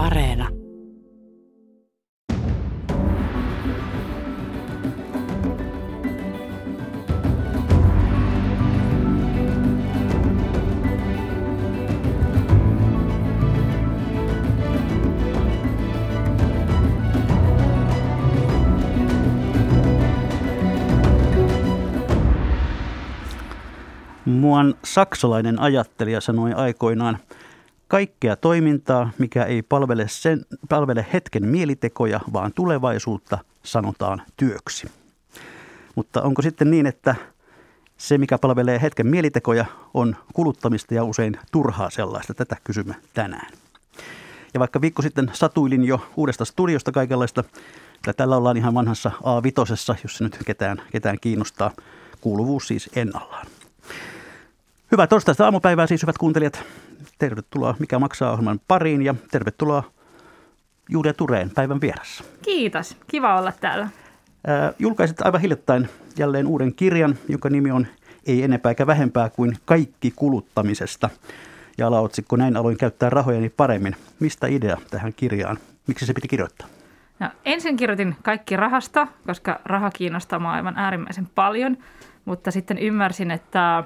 Areena. Muan saksalainen ajattelija sanoi aikoinaan, kaikkea toimintaa, mikä ei palvele, sen, palvele hetken mielitekoja, vaan tulevaisuutta, sanotaan työksi. Mutta onko sitten niin, että se, mikä palvelee hetken mielitekoja, on kuluttamista ja usein turhaa sellaista? Tätä kysymme tänään. Ja vaikka viikko sitten satuilin jo uudesta studiosta kaikenlaista, että tällä ollaan ihan vanhassa A5, jos se nyt ketään, ketään kiinnostaa. Kuuluvuus siis ennallaan. Hyvää torstaista aamupäivää siis hyvät kuuntelijat. Tervetuloa Mikä maksaa ohjelman pariin ja tervetuloa Julia Tureen päivän vieressä. Kiitos, kiva olla täällä. Ää, julkaisit aivan hiljattain jälleen uuden kirjan, jonka nimi on Ei enempää eikä vähempää kuin Kaikki kuluttamisesta. Ja alaotsikko Näin aloin käyttää rahojani paremmin. Mistä idea tähän kirjaan? Miksi se piti kirjoittaa? No, ensin kirjoitin kaikki rahasta, koska raha kiinnostaa aivan äärimmäisen paljon, mutta sitten ymmärsin, että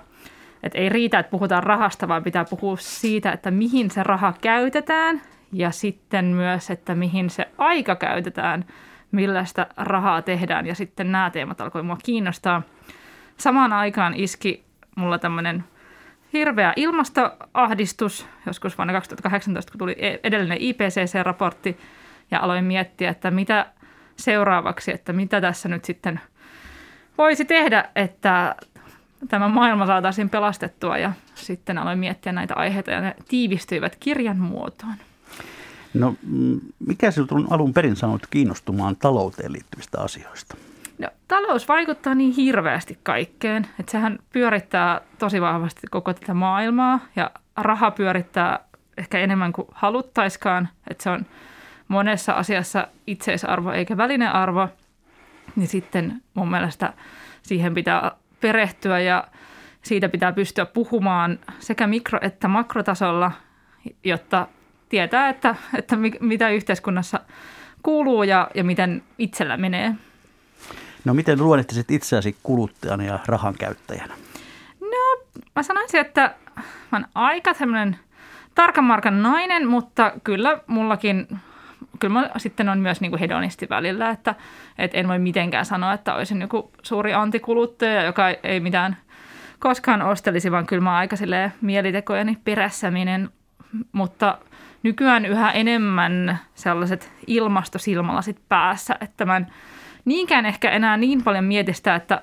että ei riitä, että puhutaan rahasta, vaan pitää puhua siitä, että mihin se raha käytetään ja sitten myös, että mihin se aika käytetään, millaista rahaa tehdään ja sitten nämä teemat alkoi mua kiinnostaa. Samaan aikaan iski mulla tämmöinen hirveä ilmastoahdistus joskus vuonna 2018, kun tuli e- edellinen IPCC-raportti ja aloin miettiä, että mitä seuraavaksi, että mitä tässä nyt sitten voisi tehdä, että tämä maailma saataisiin pelastettua ja sitten aloin miettiä näitä aiheita ja ne tiivistyivät kirjan muotoon. No mikä sinut on alun perin saanut kiinnostumaan talouteen liittyvistä asioista? No, talous vaikuttaa niin hirveästi kaikkeen, että sehän pyörittää tosi vahvasti koko tätä maailmaa ja raha pyörittää ehkä enemmän kuin haluttaiskaan, että se on monessa asiassa itseisarvo eikä välinearvo, niin sitten mun mielestä siihen pitää perehtyä ja siitä pitää pystyä puhumaan sekä mikro- että makrotasolla, jotta tietää, että, että mitä yhteiskunnassa kuuluu ja, ja miten itsellä menee. No miten luonnehtisit itseäsi kuluttajana ja rahan käyttäjänä? No mä sanoisin, että mä oon aika semmoinen tarkan markan nainen, mutta kyllä mullakin kyllä mä sitten on myös niin kuin hedonisti välillä, että, että en voi mitenkään sanoa, että olisin joku suuri antikuluttaja, joka ei mitään koskaan ostelisi, vaan kyllä mä aika mielitekojeni perässäminen, mutta nykyään yhä enemmän sellaiset ilmastosilmalasit päässä, että mä en niinkään ehkä enää niin paljon mietistä, että,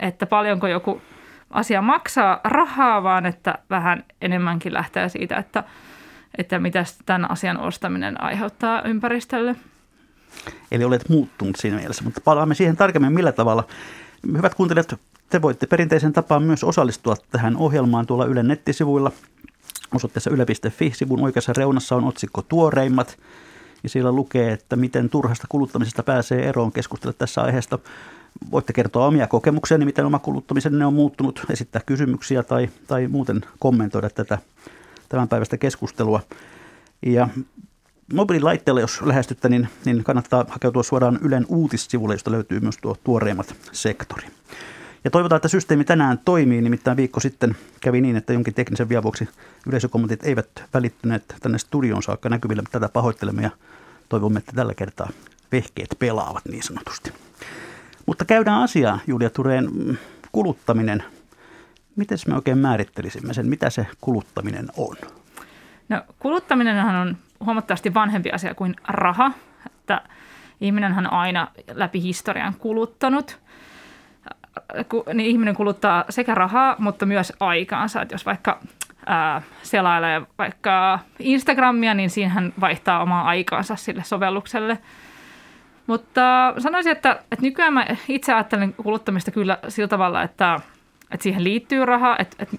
että paljonko joku asia maksaa rahaa, vaan että vähän enemmänkin lähtee siitä, että – että mitä tämän asian ostaminen aiheuttaa ympäristölle. Eli olet muuttunut siinä mielessä, mutta palaamme siihen tarkemmin millä tavalla. Hyvät kuuntelijat, te voitte perinteisen tapaan myös osallistua tähän ohjelmaan tuolla Ylen nettisivuilla. Osoitteessa yle.fi sivun oikeassa reunassa on otsikko Tuoreimmat. Ja siellä lukee, että miten turhasta kuluttamisesta pääsee eroon. Keskustella tässä aiheesta. Voitte kertoa omia kokemuksia, miten oma kuluttamisen on muuttunut, esittää kysymyksiä tai, tai muuten kommentoida tätä tämän päivästä keskustelua. Ja mobiililaitteella, jos lähestytte, niin, niin kannattaa hakeutua suoraan Ylen uutissivulle, josta löytyy myös tuo tuoreimmat sektori. Ja toivotaan, että systeemi tänään toimii. Nimittäin viikko sitten kävi niin, että jonkin teknisen vielä vuoksi yleisökommentit eivät välittyneet tänne studion saakka näkyville. Tätä pahoittelemme ja toivomme, että tällä kertaa vehkeet pelaavat niin sanotusti. Mutta käydään asiaa, Julia Tureen, kuluttaminen – Miten me oikein määrittelisimme sen, mitä se kuluttaminen on? No kuluttaminenhan on huomattavasti vanhempi asia kuin raha. Että ihminenhän on aina läpi historian kuluttanut. Niin ihminen kuluttaa sekä rahaa, mutta myös aikaansa. Että jos vaikka ää, selailee vaikka Instagramia, niin siihen vaihtaa omaa aikaansa sille sovellukselle. Mutta sanoisin, että, että nykyään mä itse ajattelen kuluttamista kyllä sillä tavalla, että – että siihen liittyy raha. Että, että,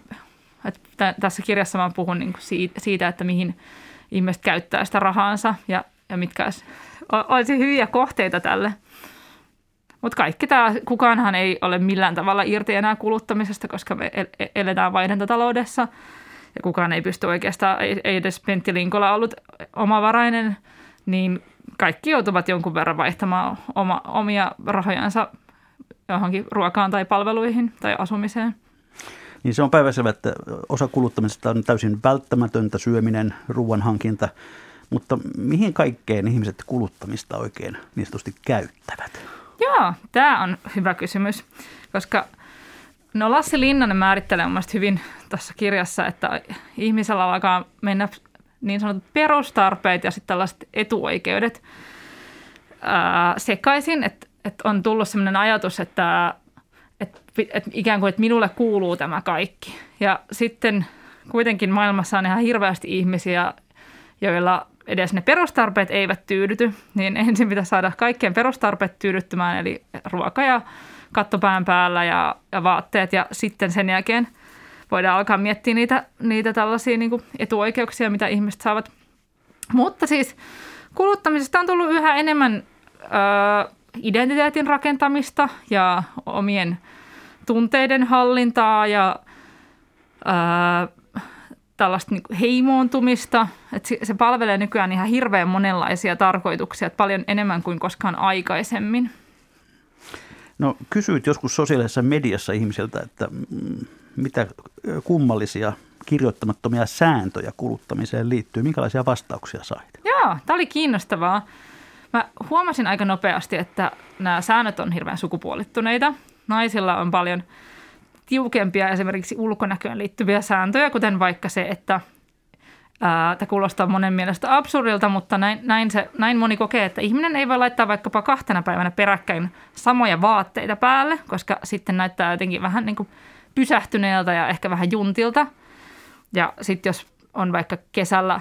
että tässä kirjassa mä puhun niin siitä, että mihin ihmiset käyttää sitä rahaansa ja, ja mitkä olisi hyviä kohteita tälle. Mutta kaikki tämä, kukaanhan ei ole millään tavalla irti enää kuluttamisesta, koska me eletään vaihdantataloudessa. ja kukaan ei pysty oikeastaan, ei, ei edes Pentti Linkola ollut omavarainen, niin kaikki joutuvat jonkun verran vaihtamaan oma, omia rahojansa johonkin ruokaan tai palveluihin tai asumiseen. Niin se on päiväselvä, että osa kuluttamisesta on täysin välttämätöntä syöminen, ruoan hankinta, mutta mihin kaikkeen ihmiset kuluttamista oikein niin käyttävät? Joo, tämä on hyvä kysymys, koska no Lassi Linnanen määrittelee mielestäni hyvin tuossa kirjassa, että ihmisellä alkaa mennä niin sanotut perustarpeet ja sitten tällaiset etuoikeudet ää, sekaisin, että, että on tullut sellainen ajatus, että, että, että ikään kuin että minulle kuuluu tämä kaikki. Ja sitten kuitenkin maailmassa on ihan hirveästi ihmisiä, joilla edes ne perustarpeet eivät tyydyty, niin ensin pitää saada kaikkien perustarpeet tyydyttymään, eli ruoka ja kattopään päällä ja, ja vaatteet, ja sitten sen jälkeen voidaan alkaa miettiä niitä, niitä tällaisia niin etuoikeuksia, mitä ihmiset saavat. Mutta siis kuluttamisesta on tullut yhä enemmän ö, identiteetin rakentamista ja omien tunteiden hallintaa ja ö, tällaista niin heimoontumista. Että se palvelee nykyään ihan hirveän monenlaisia tarkoituksia, että paljon enemmän kuin koskaan aikaisemmin. No kysyit joskus sosiaalisessa mediassa ihmisiltä, että mitä kummallisia kirjoittamattomia sääntöjä kuluttamiseen liittyy. Minkälaisia vastauksia sait? Joo, tämä oli kiinnostavaa. Mä huomasin aika nopeasti, että nämä säännöt on hirveän sukupuolittuneita. Naisilla on paljon – tiukempia esimerkiksi ulkonäköön liittyviä sääntöjä, kuten vaikka se, että Tämä kuulostaa monen mielestä absurdilta, mutta näin, näin, se, näin moni kokee, että ihminen ei voi laittaa vaikkapa kahtena päivänä peräkkäin samoja vaatteita päälle, koska sitten näyttää jotenkin vähän niin kuin pysähtyneeltä ja ehkä vähän juntilta. Ja sitten jos on vaikka kesällä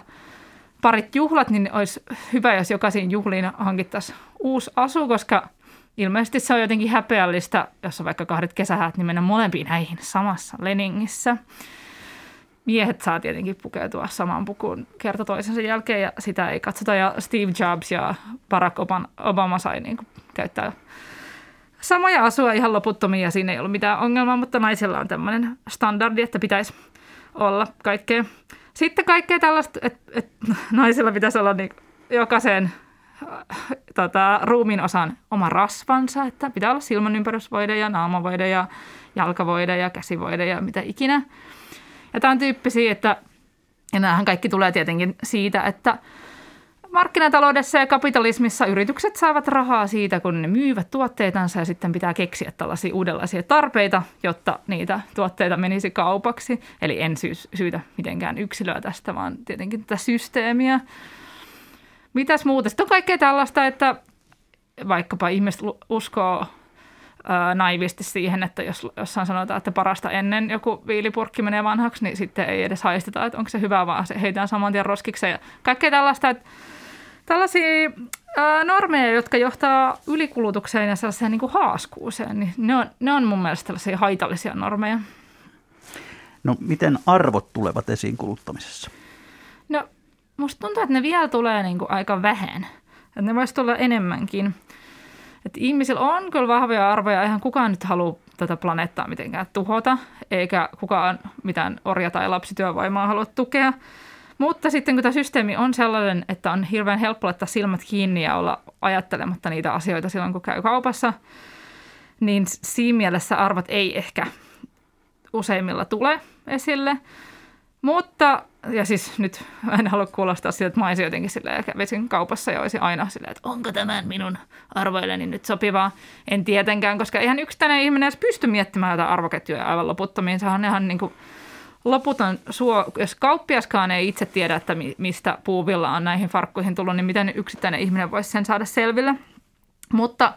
parit juhlat, niin olisi hyvä, jos jokaisiin juhliin hankittaisiin uusi asu, koska ilmeisesti se on jotenkin häpeällistä, jos on vaikka kahdet kesähäät, niin mennä molempiin näihin samassa Leningissä. Miehet saa tietenkin pukeutua samaan pukuun kerta toisensa jälkeen ja sitä ei katsota. Ja Steve Jobs ja Barack Obama sai niin kuin käyttää samoja asua ihan loputtomiin ja siinä ei ollut mitään ongelmaa, mutta naisilla on tämmöinen standardi, että pitäisi olla kaikkea. Sitten kaikkea tällaista, että, että naisilla pitäisi olla niin jokaiseen tota, ruumiin osan oma rasvansa, että pitää olla silmänympärysvoide ja naamavoide ja jalkavoide ja käsivoide ja mitä ikinä. Ja tämä on tyyppisiä, että ja kaikki tulee tietenkin siitä, että markkinataloudessa ja kapitalismissa yritykset saavat rahaa siitä, kun ne myyvät tuotteitansa ja sitten pitää keksiä tällaisia uudenlaisia tarpeita, jotta niitä tuotteita menisi kaupaksi. Eli en syytä mitenkään yksilöä tästä, vaan tietenkin tätä systeemiä. Mitäs muuta? Sitten on kaikkea tällaista, että vaikkapa ihmiset uskoo naivisti siihen, että jos jossain sanotaan, että parasta ennen joku viilipurkki menee vanhaksi, niin sitten ei edes haisteta, että onko se hyvä, vaan se heitään saman tien roskikseen. Ja kaikkea tällaista, että tällaisia ää, normeja, jotka johtaa ylikulutukseen ja sellaiseen niin kuin haaskuuseen, niin ne on, ne on mun mielestä tällaisia haitallisia normeja. No miten arvot tulevat esiin kuluttamisessa? No musta tuntuu, että ne vielä tulee niin kuin aika vähän. Että ne voisi tulla enemmänkin. Että ihmisillä on kyllä vahvoja arvoja. Eihän kukaan nyt halua tätä planeettaa mitenkään tuhota, eikä kukaan mitään orja- tai lapsityövoimaa halua tukea. Mutta sitten kun tämä systeemi on sellainen, että on hirveän helppo laittaa silmät kiinni ja olla ajattelematta niitä asioita silloin, kun käy kaupassa, niin siinä mielessä arvot ei ehkä useimmilla tule esille. Mutta ja siis nyt en halua kuulostaa siltä, että mä olisin jotenkin silleen, kävisin kaupassa ja olisin aina silleen, että onko tämän minun arvoilleni nyt sopivaa. En tietenkään, koska ihan yksittäinen ihminen edes pysty miettimään jotain arvoketjuja aivan loputtomiin. Se on ihan niin kuin loputon suo. Jos kauppiaskaan ei itse tiedä, että mistä puuvilla on näihin farkkuihin tullut, niin miten yksittäinen ihminen voisi sen saada selville. Mutta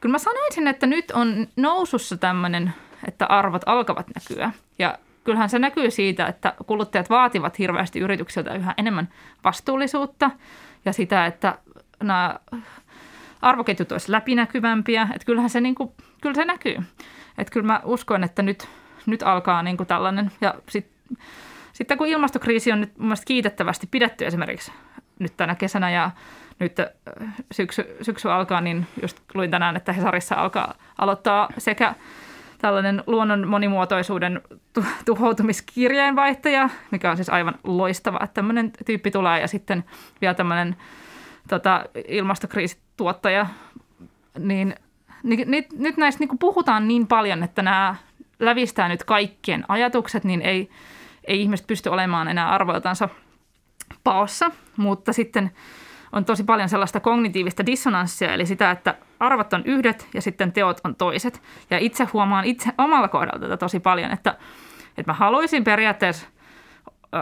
kyllä mä sanoisin, että nyt on nousussa tämmöinen, että arvot alkavat näkyä. Ja kyllähän se näkyy siitä, että kuluttajat vaativat hirveästi yrityksiltä yhä enemmän vastuullisuutta ja sitä, että nämä arvoketjut olisivat läpinäkyvämpiä. Että kyllähän se, niin kuin, kyllä se näkyy. Että kyllä mä uskon, että nyt, nyt alkaa niin kuin tällainen. Ja sitten sitten kun ilmastokriisi on nyt mun mielestä kiitettävästi pidetty esimerkiksi nyt tänä kesänä ja nyt syksy, syksy alkaa, niin just luin tänään, että Hesarissa alkaa aloittaa sekä tällainen luonnon monimuotoisuuden tuhoutumiskirjeenvaihtaja, mikä on siis aivan loistava, että tämmöinen tyyppi tulee ja sitten vielä tämmöinen tota, ilmastokriisituottaja, niin, niin nyt, nyt näistä niin puhutaan niin paljon, että nämä lävistää nyt kaikkien ajatukset, niin ei, ei ihmiset pysty olemaan enää arvoiltansa paossa, mutta sitten on tosi paljon sellaista kognitiivista dissonanssia, eli sitä, että arvot on yhdet ja sitten teot on toiset. Ja itse huomaan itse omalla kohdalla tätä tosi paljon, että, että mä haluaisin periaatteessa,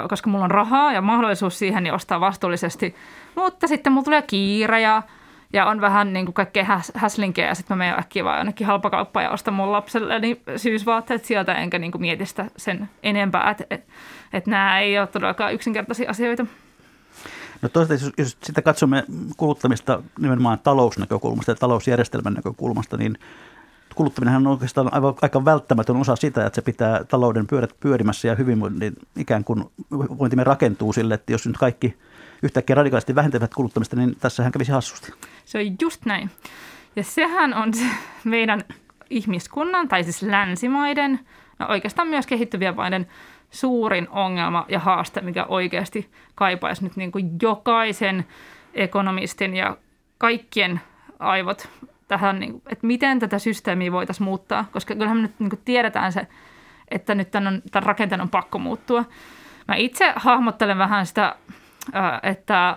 koska mulla on rahaa ja mahdollisuus siihen, niin ostaa vastuullisesti, mutta sitten mulla tulee kiire ja ja on vähän niin kuin kaikkea häs, häslinkeä ja sitten mä menen äkkiä vaan jonnekin halpakauppaan ja ostan mun lapselleni syysvaatteet sieltä enkä niin kuin mieti sitä sen enempää, että et, et nämä ei ole todellakaan yksinkertaisia asioita. No toisaalta, jos, jos sitä katsomme kuluttamista nimenomaan talousnäkökulmasta ja talousjärjestelmän näkökulmasta, niin kuluttaminen on oikeastaan aivan, aika välttämätön osa sitä, että se pitää talouden pyörät pyörimässä ja hyvinvoinnin ikään kuin rakentuu sille, että jos nyt kaikki yhtäkkiä radikaalisti vähentävät kuluttamista, niin tässähän kävisi hassusti. Se on just näin. Ja sehän on se meidän ihmiskunnan, tai siis länsimaiden, no oikeastaan myös kehittyvien maiden suurin ongelma ja haaste, mikä oikeasti kaipaisi nyt niin kuin jokaisen ekonomistin ja kaikkien aivot tähän, niin kuin, että miten tätä systeemiä voitaisiin muuttaa, koska kyllähän me nyt niin kuin tiedetään se, että nyt tämän, on, tämän rakenteen on pakko muuttua. Mä itse hahmottelen vähän sitä, että,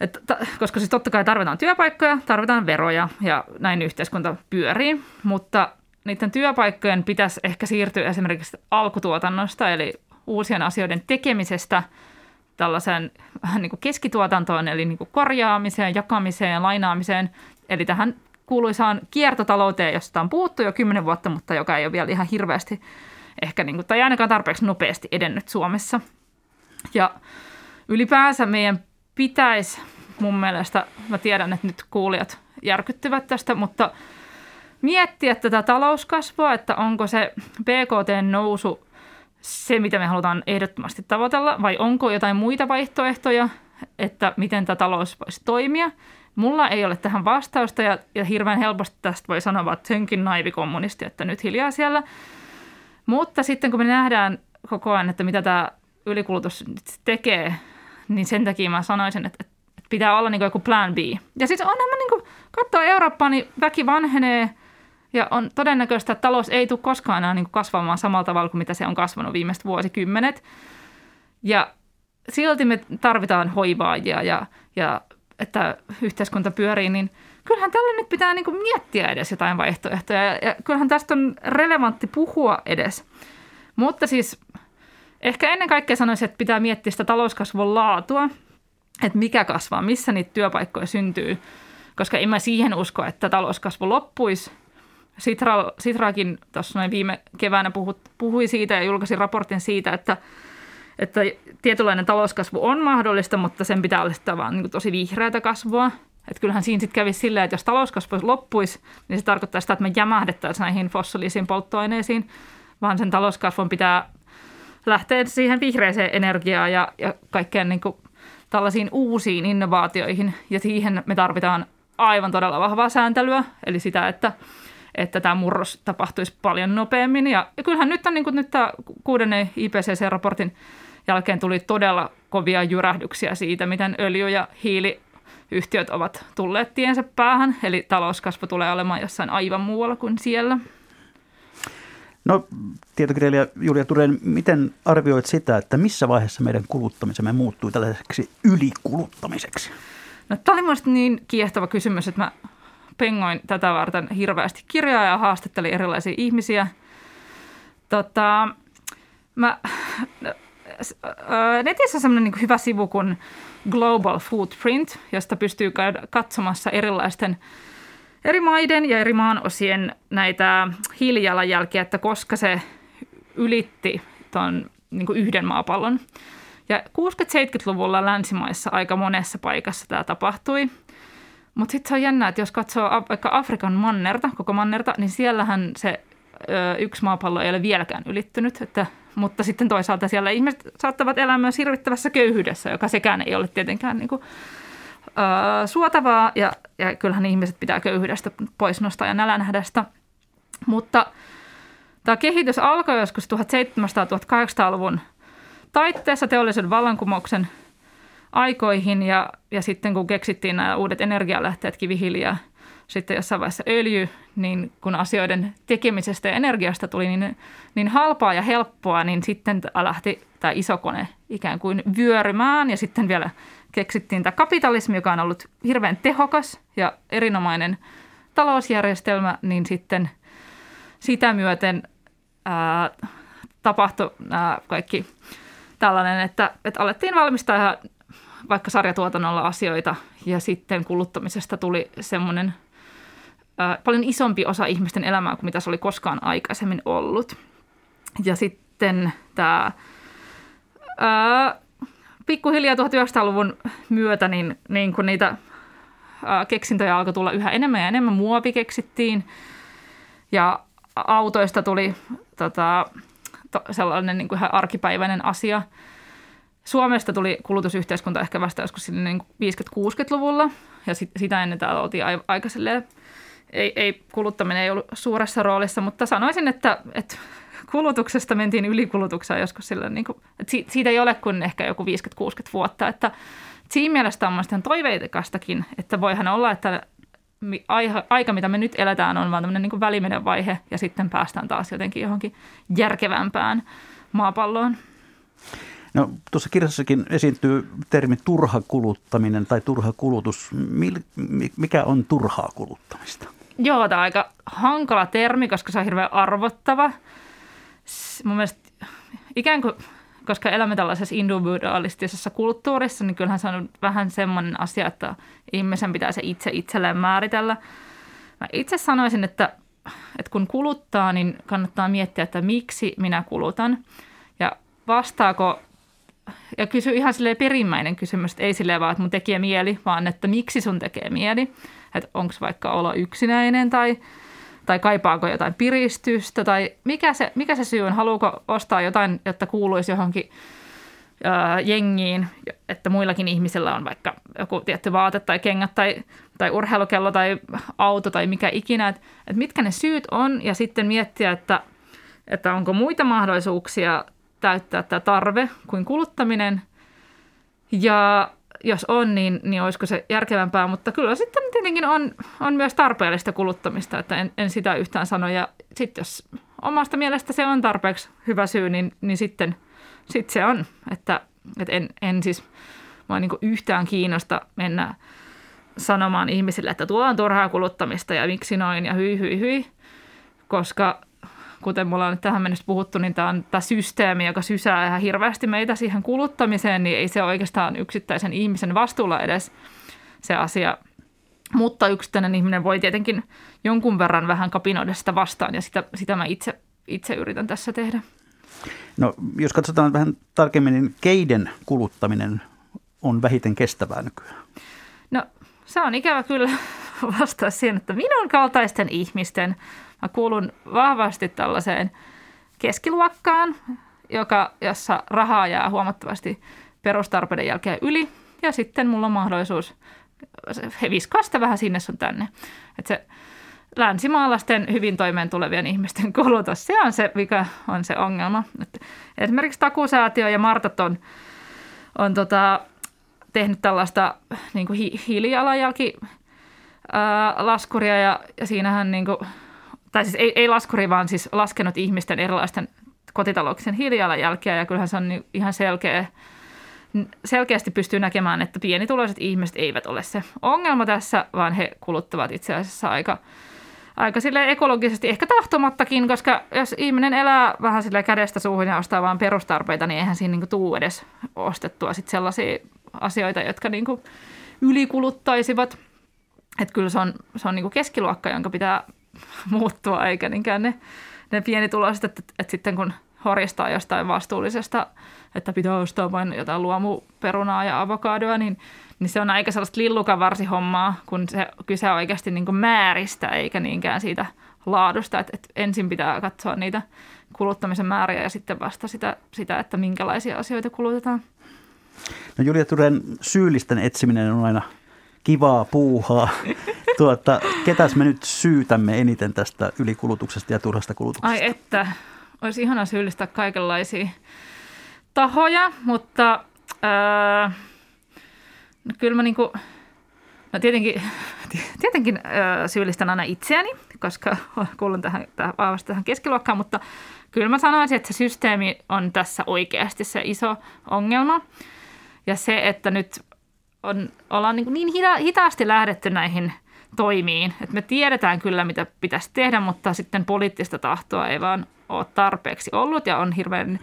että koska siis totta kai tarvitaan työpaikkoja, tarvitaan veroja ja näin yhteiskunta pyörii, mutta niiden työpaikkojen pitäisi ehkä siirtyä esimerkiksi alkutuotannosta, eli uusien asioiden tekemisestä tällaiseen niin kuin keskituotantoon, eli niin kuin korjaamiseen, jakamiseen, lainaamiseen, eli tähän kuuluisaan kiertotalouteen, josta on puhuttu jo kymmenen vuotta, mutta joka ei ole vielä ihan hirveästi ehkä, niin kuin, tai ainakaan tarpeeksi nopeasti edennyt Suomessa. Ja ylipäänsä meidän pitäisi mun mielestä, mä tiedän, että nyt kuulijat järkyttyvät tästä, mutta – miettiä tätä talouskasvua, että onko se BKT-nousu se, mitä me halutaan ehdottomasti tavoitella, vai onko jotain muita vaihtoehtoja, että miten tämä talous voisi toimia. Mulla ei ole tähän vastausta ja, ja hirveän helposti tästä voi sanoa, että senkin naivi kommunisti, että nyt hiljaa siellä. Mutta sitten kun me nähdään koko ajan, että mitä tämä ylikulutus tekee, niin sen takia mä sanoisin, että, että pitää olla niin joku plan B. Ja sitten onhan mä niin kuin, katsoo Eurooppaa, niin väki vanhenee – ja on todennäköistä, että talous ei tule koskaan enää niin kuin kasvamaan samalla tavalla kuin mitä se on kasvanut viimeiset vuosikymmenet. Ja silti me tarvitaan hoivaajia ja, ja että yhteiskunta pyörii, niin kyllähän tällä nyt pitää niin kuin miettiä edes jotain vaihtoehtoja. Ja, ja kyllähän tästä on relevantti puhua edes. Mutta siis ehkä ennen kaikkea sanoisin, että pitää miettiä sitä talouskasvun laatua, että mikä kasvaa, missä niitä työpaikkoja syntyy. Koska en mä siihen usko, että talouskasvu loppuisi, Sitra, Sitrakin tuossa noin viime keväänä puhut, puhui siitä ja julkaisi raportin siitä, että, että tietynlainen talouskasvu on mahdollista, mutta sen pitää olla vaan niin tosi vihreätä kasvua. Että kyllähän siinä sitten kävisi silleen, että jos talouskasvu loppuisi, niin se tarkoittaa sitä, että me jämähdettäisiin näihin fossiilisiin polttoaineisiin, vaan sen talouskasvun pitää lähteä siihen vihreäseen energiaan ja, ja kaikkeen niin kuin tällaisiin uusiin innovaatioihin. Ja siihen me tarvitaan aivan todella vahvaa sääntelyä, eli sitä, että että tämä murros tapahtuisi paljon nopeammin. Ja, ja kyllähän nyt, on, niin kuin nyt tämä kuudennen IPCC-raportin jälkeen tuli todella kovia jyrähdyksiä siitä, miten öljy- ja hiiliyhtiöt ovat tulleet tiensä päähän. Eli talouskasvu tulee olemaan jossain aivan muualla kuin siellä. No tietokirjailija Julia Turen, miten arvioit sitä, että missä vaiheessa meidän kuluttamisemme muuttui tällaiseksi ylikuluttamiseksi? No, tämä oli mielestäni niin kiehtova kysymys, että mä pengoin tätä varten hirveästi kirjaa ja haastattelin erilaisia ihmisiä. Tota, mä, netissä on semmoinen niin hyvä sivu kuin Global Footprint, josta pystyy käydä katsomassa erilaisten eri maiden ja eri maanosien näitä hiilijalanjälkiä, että koska se ylitti tuon niin yhden maapallon. Ja 60-70-luvulla länsimaissa aika monessa paikassa tämä tapahtui – mutta sitten se on jännä, että jos katsoo vaikka Afrikan mannerta, koko mannerta, niin siellähän se ö, yksi maapallo ei ole vieläkään ylittynyt. Että, mutta sitten toisaalta siellä ihmiset saattavat elää myös hirvittävässä köyhyydessä, joka sekään ei ole tietenkään niin kuin, ö, suotavaa. Ja, ja kyllähän ihmiset pitää köyhyydestä pois nostaa ja nälänhädästä. Mutta tämä kehitys alkoi joskus 1700-1800-luvun taitteessa teollisen vallankumouksen aikoihin ja, ja sitten kun keksittiin nämä uudet energialähteet, kivihiili ja sitten jossain vaiheessa öljy, niin kun asioiden tekemisestä ja energiasta tuli niin, niin halpaa ja helppoa, niin sitten lähti tämä isokone ikään kuin vyörymään ja sitten vielä keksittiin tämä kapitalismi, joka on ollut hirveän tehokas ja erinomainen talousjärjestelmä, niin sitten sitä myöten ää, tapahtui ää, kaikki tällainen, että, että alettiin valmistaa ihan vaikka sarjatuotannolla asioita ja sitten kuluttamisesta tuli semmoinen ää, paljon isompi osa ihmisten elämää kuin mitä se oli koskaan aikaisemmin ollut. Ja sitten tämä pikkuhiljaa 1900-luvun myötä, niin, niin kun niitä ää, keksintöjä alkoi tulla yhä enemmän ja enemmän, muovi keksittiin ja autoista tuli tota, to, sellainen niin kuin ihan arkipäiväinen asia. Suomesta tuli kulutusyhteiskunta ehkä vasta joskus niin 50-60-luvulla ja sit, sitä ennen täällä oltiin aika silleen, ei, ei, kuluttaminen ei ollut suuressa roolissa, mutta sanoisin, että, että kulutuksesta mentiin ylikulutukseen joskus sillä, niin kuin, että siitä ei ole kuin ehkä joku 50-60 vuotta, että siinä mielessä on mielestäni toiveikastakin, että voihan olla, että aika, mitä me nyt eletään, on vaan tämmöinen niin välimenen vaihe ja sitten päästään taas jotenkin johonkin järkevämpään maapalloon. No, tuossa kirjassakin esiintyy termi turha kuluttaminen tai turha kulutus. Mikä on turhaa kuluttamista? Joo, tämä on aika hankala termi, koska se on hirveän arvottava. Mun mielestä ikään kuin, koska elämme tällaisessa individualistisessa kulttuurissa, niin kyllähän se on vähän semmoinen asia, että ihmisen pitää se itse itselleen määritellä. Mä itse sanoisin, että, että kun kuluttaa, niin kannattaa miettiä, että miksi minä kulutan. Ja vastaako ja kysy ihan silleen perimmäinen kysymys, että ei silleen vaan, että mun tekee mieli, vaan että miksi sun tekee mieli. Että onko vaikka olla yksinäinen tai, tai kaipaako jotain piristystä tai mikä se, mikä se syy on, haluuko ostaa jotain, jotta kuuluisi johonkin ää, jengiin, että muillakin ihmisillä on vaikka joku tietty vaate tai kengät tai, tai urheilukello tai auto tai mikä ikinä, että, että mitkä ne syyt on ja sitten miettiä, että, että onko muita mahdollisuuksia täyttää tämä tarve kuin kuluttaminen. Ja jos on, niin, niin olisiko se järkevämpää, mutta kyllä sitten tietenkin on, on myös tarpeellista kuluttamista, että en, en sitä yhtään sano. Ja sitten jos omasta mielestä se on tarpeeksi hyvä syy, niin, niin sitten sit se on, että, että en, en siis mua niin yhtään kiinnosta mennä sanomaan ihmisille, että tuo on turhaa kuluttamista ja miksi noin ja hyi hyi hyi, koska kuten mulla on tähän mennessä puhuttu, niin tämä on tämä systeemi, joka sysää ihan hirveästi meitä siihen kuluttamiseen, niin ei se oikeastaan yksittäisen ihmisen vastuulla edes se asia. Mutta yksittäinen ihminen voi tietenkin jonkun verran vähän kapinoida sitä vastaan, ja sitä, sitä mä itse, itse yritän tässä tehdä. No, jos katsotaan vähän tarkemmin, niin keiden kuluttaminen on vähiten kestävää nykyään? No, se on ikävä kyllä vastaa siihen, että minun kaltaisten ihmisten – Mä kuulun vahvasti tällaiseen keskiluokkaan, joka, jossa rahaa jää huomattavasti perustarpeiden jälkeen yli. Ja sitten mulla on mahdollisuus viskaa vähän sinne sun tänne. Että se länsimaalaisten hyvin toimeen tulevien ihmisten kulutus, se on se, mikä on se ongelma. Et esimerkiksi Takusäätiö ja Martat on, on tota, tehnyt tällaista niin kuin hi- laskuria ja, ja siinähän niin kuin tai siis ei, ei laskuri, vaan siis laskenut ihmisten erilaisten kotitalouksien hiilijalanjälkeä ja kyllähän se on ihan selkeä, selkeästi pystyy näkemään, että pienituloiset ihmiset eivät ole se ongelma tässä, vaan he kuluttavat itse asiassa aika, aika sille ekologisesti, ehkä tahtomattakin, koska jos ihminen elää vähän sille kädestä suuhun ja ostaa vain perustarpeita, niin eihän siinä niin tuu edes ostettua sit sellaisia asioita, jotka niin ylikuluttaisivat. Että kyllä se on, se on niin keskiluokka, jonka pitää muuttua, eikä niinkään ne, ne pienituloiset, että, että sitten kun horjastaa jostain vastuullisesta, että pitää ostaa vain jotain luomuperunaa ja avokadoa, niin, niin se on aika sellaista lillukavarsihommaa, kun se kyse on oikeasti niin kuin määristä eikä niinkään siitä laadusta. Että, että ensin pitää katsoa niitä kuluttamisen määriä ja sitten vasta sitä, sitä että minkälaisia asioita kulutetaan. No Julia Turen syyllisten etsiminen on aina kivaa puuhaa. tuota, ketäs me nyt syytämme eniten tästä ylikulutuksesta ja turhasta kulutuksesta? Ai että, olisi ihana syyllistää kaikenlaisia tahoja, mutta ää, no kyllä mä niinku, no tietenkin, tietenkin ää, syyllistän aina itseäni, koska kuulun tähän, tähän, vahvasti tähän keskiluokkaan, mutta kyllä mä sanoisin, että se systeemi on tässä oikeasti se iso ongelma. Ja se, että nyt on, ollaan niin, niin hita, hitaasti lähdetty näihin toimiin, että me tiedetään kyllä, mitä pitäisi tehdä, mutta sitten poliittista tahtoa ei vaan ole tarpeeksi ollut ja on hirveän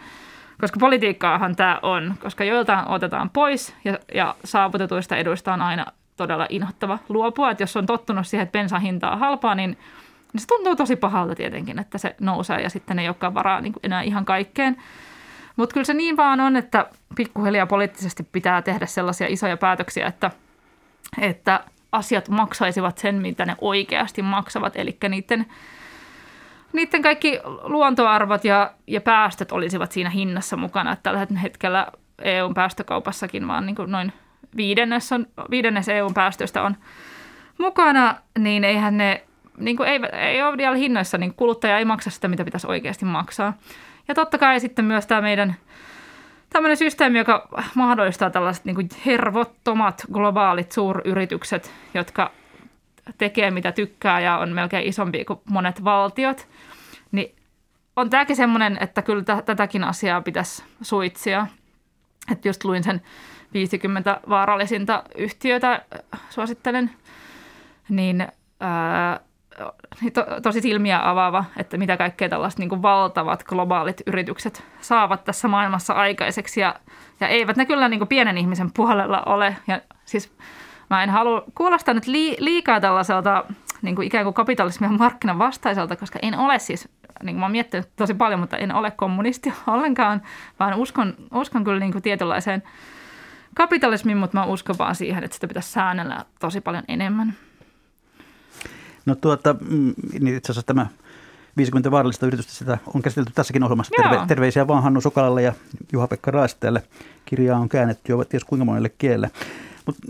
koska politiikkaahan tämä on, koska joiltain otetaan pois ja, ja saavutetuista eduista on aina todella inhottava luopua. Että jos on tottunut siihen, että bensan hinta on halpaa, niin, niin se tuntuu tosi pahalta tietenkin, että se nousee ja sitten ei olekaan varaa niin enää ihan kaikkeen. Mutta kyllä se niin vaan on, että pikkuhiljaa poliittisesti pitää tehdä sellaisia isoja päätöksiä, että, että asiat maksaisivat sen, mitä ne oikeasti maksavat. Eli niiden, niiden kaikki luontoarvot ja, ja päästöt olisivat siinä hinnassa mukana. Että tällä hetkellä EUn päästökaupassakin vaan niin kuin noin viidennes, on, viidennes EUn päästöistä on mukana, niin eihän ne niin kuin ei, ei ole vielä hinnoissa, niin kuluttaja ei maksa sitä, mitä pitäisi oikeasti maksaa. Ja totta kai sitten myös tämä meidän tämmöinen systeemi, joka mahdollistaa tällaiset niin hervottomat globaalit suuryritykset, jotka tekee mitä tykkää ja on melkein isompi kuin monet valtiot, niin on tämäkin semmoinen, että kyllä t- tätäkin asiaa pitäisi suitsia. Että just luin sen 50 vaarallisinta yhtiötä, suosittelen, niin ää, niin to, tosi silmiä avaava, että mitä kaikkea tällaiset niin kuin valtavat globaalit yritykset saavat tässä maailmassa aikaiseksi. Ja, ja eivät ne kyllä niin kuin pienen ihmisen puolella ole. Ja siis mä en halua kuulostaa nyt liikaa tällaiselta niin kuin ikään kuin kapitalismin markkinan vastaiselta, koska en ole siis, niin kuin mä oon miettinyt tosi paljon, mutta en ole kommunisti ollenkaan, vaan uskon, uskon kyllä niin kuin tietynlaiseen kapitalismiin, mutta mä uskon vaan siihen, että sitä pitäisi säännellä tosi paljon enemmän. No tuota, mm, niin itse asiassa tämä 50 vaarallista yritystä, sitä on käsitelty tässäkin ohjelmassa. Terve, terveisiä vaan Hannu Sokalalle ja Juha-Pekka Raisteelle. Kirjaa on käännetty jo ties kuinka monelle kielelle. Mutta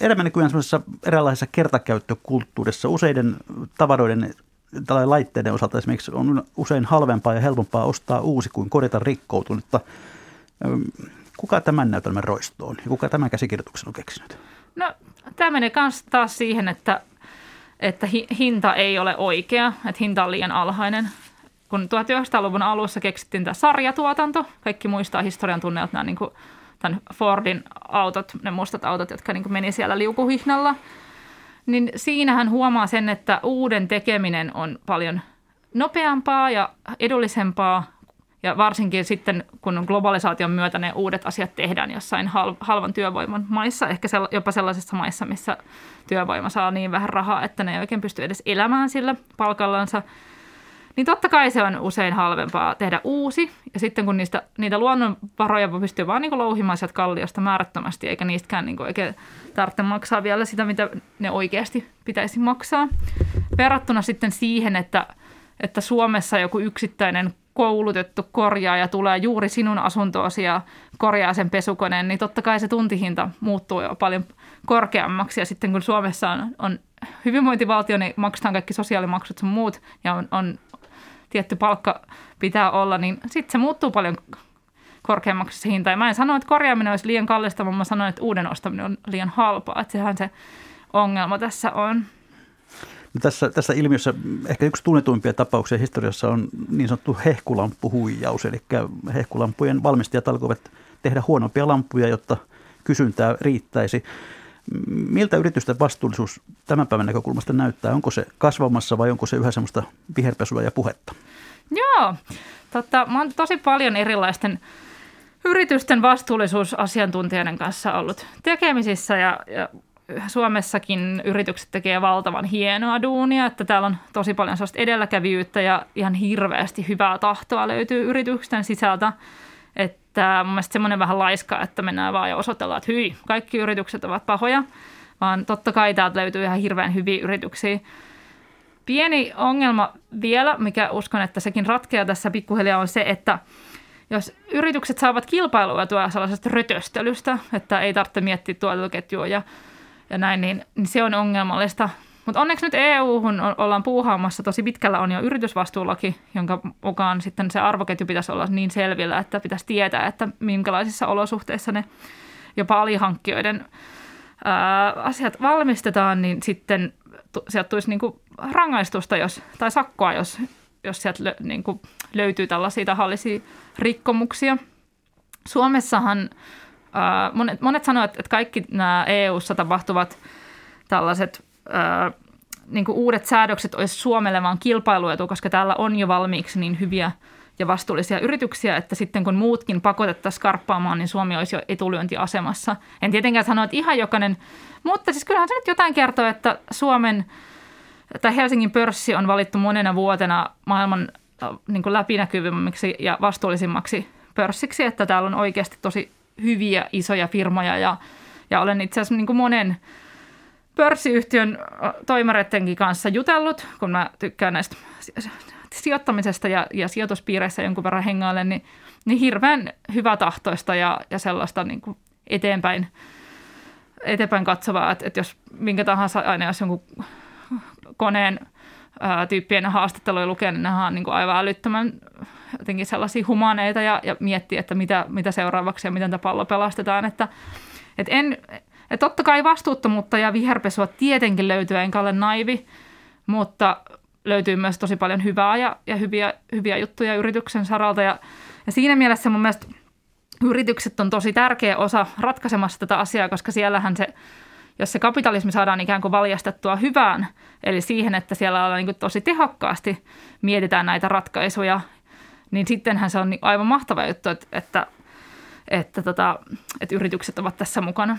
elämä nykyään semmoisessa eräänlaisessa kertakäyttökulttuurissa useiden tavaroiden tai laitteiden osalta esimerkiksi on usein halvempaa ja helpompaa ostaa uusi kuin korjata rikkoutunutta. Kuka tämän näytelmän roistoon ja kuka tämän käsikirjoituksen on keksinyt? No tämä menee myös taas siihen, että että hi- hinta ei ole oikea, että hinta on liian alhainen. Kun 1900-luvun alussa keksittiin tämä sarjatuotanto, kaikki muistaa historian tunneilta nämä niin kuin, tämän Fordin autot, ne mustat autot, jotka niin kuin meni siellä liukuhihnalla, niin siinähän huomaa sen, että uuden tekeminen on paljon nopeampaa ja edullisempaa ja varsinkin sitten, kun globalisaation myötä ne uudet asiat tehdään jossain halvan työvoiman maissa, ehkä jopa sellaisissa maissa, missä työvoima saa niin vähän rahaa, että ne ei oikein pysty edes elämään sillä palkallansa, niin totta kai se on usein halvempaa tehdä uusi. Ja sitten kun niistä, niitä luonnonvaroja pystyy vaan niin louhimaan sieltä kalliosta määrättömästi, eikä niistäkään niin eikä tarvitse maksaa vielä sitä, mitä ne oikeasti pitäisi maksaa. Verrattuna sitten siihen, että, että Suomessa joku yksittäinen koulutettu korjaaja tulee juuri sinun asuntoosi ja korjaa sen pesukoneen, niin totta kai se tuntihinta muuttuu jo paljon korkeammaksi. Ja sitten kun Suomessa on, on hyvinvointivaltio, niin maksetaan kaikki sosiaalimaksut sun muut ja on, on tietty palkka pitää olla, niin sitten se muuttuu paljon korkeammaksi se hinta. Ja mä en sano, että korjaaminen olisi liian kallista, vaan mä sanoin, että uuden ostaminen on liian halpaa. Että sehän se ongelma tässä on. No tässä, tässä ilmiössä ehkä yksi tunnetuimpia tapauksia historiassa on niin sanottu hehkulamppuhuijaus, eli hehkulampujen valmistajat alkoivat tehdä huonompia lampuja, jotta kysyntää riittäisi. Miltä yritysten vastuullisuus tämän päivän näkökulmasta näyttää? Onko se kasvamassa vai onko se yhä semmoista viherpesua ja puhetta? Joo, totta, mä oon tosi paljon erilaisten yritysten vastuullisuusasiantuntijoiden kanssa ollut tekemisissä ja, ja Suomessakin yritykset tekee valtavan hienoa duunia, että täällä on tosi paljon sellaista edelläkävijyyttä ja ihan hirveästi hyvää tahtoa löytyy yritysten sisältä. Että mun mielestä semmoinen vähän laiska, että mennään vaan ja osoitellaan, että hyi, kaikki yritykset ovat pahoja, vaan totta kai täältä löytyy ihan hirveän hyviä yrityksiä. Pieni ongelma vielä, mikä uskon, että sekin ratkeaa tässä pikkuhiljaa on se, että jos yritykset saavat kilpailua tuolla sellaisesta rötöstelystä, että ei tarvitse miettiä tuotantoketjua ja ja näin, niin, niin se on ongelmallista. mutta onneksi nyt EU-hun ollaan puuhaamassa tosi pitkällä on jo yritysvastuulaki, jonka mukaan sitten se arvoketju pitäisi olla niin selvillä, että pitäisi tietää, että minkälaisissa olosuhteissa ne jopa alihankkijoiden ää, asiat valmistetaan, niin sitten sieltä tulisi niin kuin rangaistusta jos, tai sakkoa, jos, jos sieltä lö, niin kuin löytyy tällaisia tahallisia rikkomuksia. Suomessahan monet, monet sanovat, että kaikki nämä EU-ssa tapahtuvat tällaiset ää, niin kuin uudet säädökset olisi Suomelle vaan kilpailuetu, koska täällä on jo valmiiksi niin hyviä ja vastuullisia yrityksiä, että sitten kun muutkin pakotettaisiin skarppaamaan, niin Suomi olisi jo etulyöntiasemassa. En tietenkään sano, että ihan jokainen, mutta siis kyllähän se nyt jotain kertoo, että Suomen tai Helsingin pörssi on valittu monena vuotena maailman niin kuin ja vastuullisimmaksi pörssiksi, että täällä on oikeasti tosi hyviä isoja firmoja ja, ja olen itse asiassa niin kuin monen pörssiyhtiön toimareidenkin kanssa jutellut, kun mä tykkään näistä sijoittamisesta ja, ja sijoituspiireissä jonkun verran hengailen, niin, niin hirveän tahtoista ja, ja sellaista niin kuin eteenpäin, eteenpäin katsovaa, että, että jos minkä tahansa aina jos jonkun koneen ää, tyyppien haastatteluja lukee, niin nämä on niin kuin aivan älyttömän jotenkin sellaisia humaneita ja, ja miettii, että mitä, mitä seuraavaksi ja miten tämä pallo pelastetaan. Että, että en, että totta kai vastuuttomuutta ja viherpesua tietenkin löytyy, enkä ole naivi, mutta löytyy myös tosi paljon hyvää ja, ja hyviä, hyviä juttuja yrityksen saralta. Ja, ja siinä mielessä mun mielestä yritykset on tosi tärkeä osa ratkaisemassa tätä asiaa, koska siellähän se, jos se kapitalismi saadaan ikään kuin valjastettua hyvään, eli siihen, että siellä ollaan niin tosi tehokkaasti mietitään näitä ratkaisuja, niin sittenhän se on niin aivan mahtava juttu, että, että, että, tota, että yritykset ovat tässä mukana.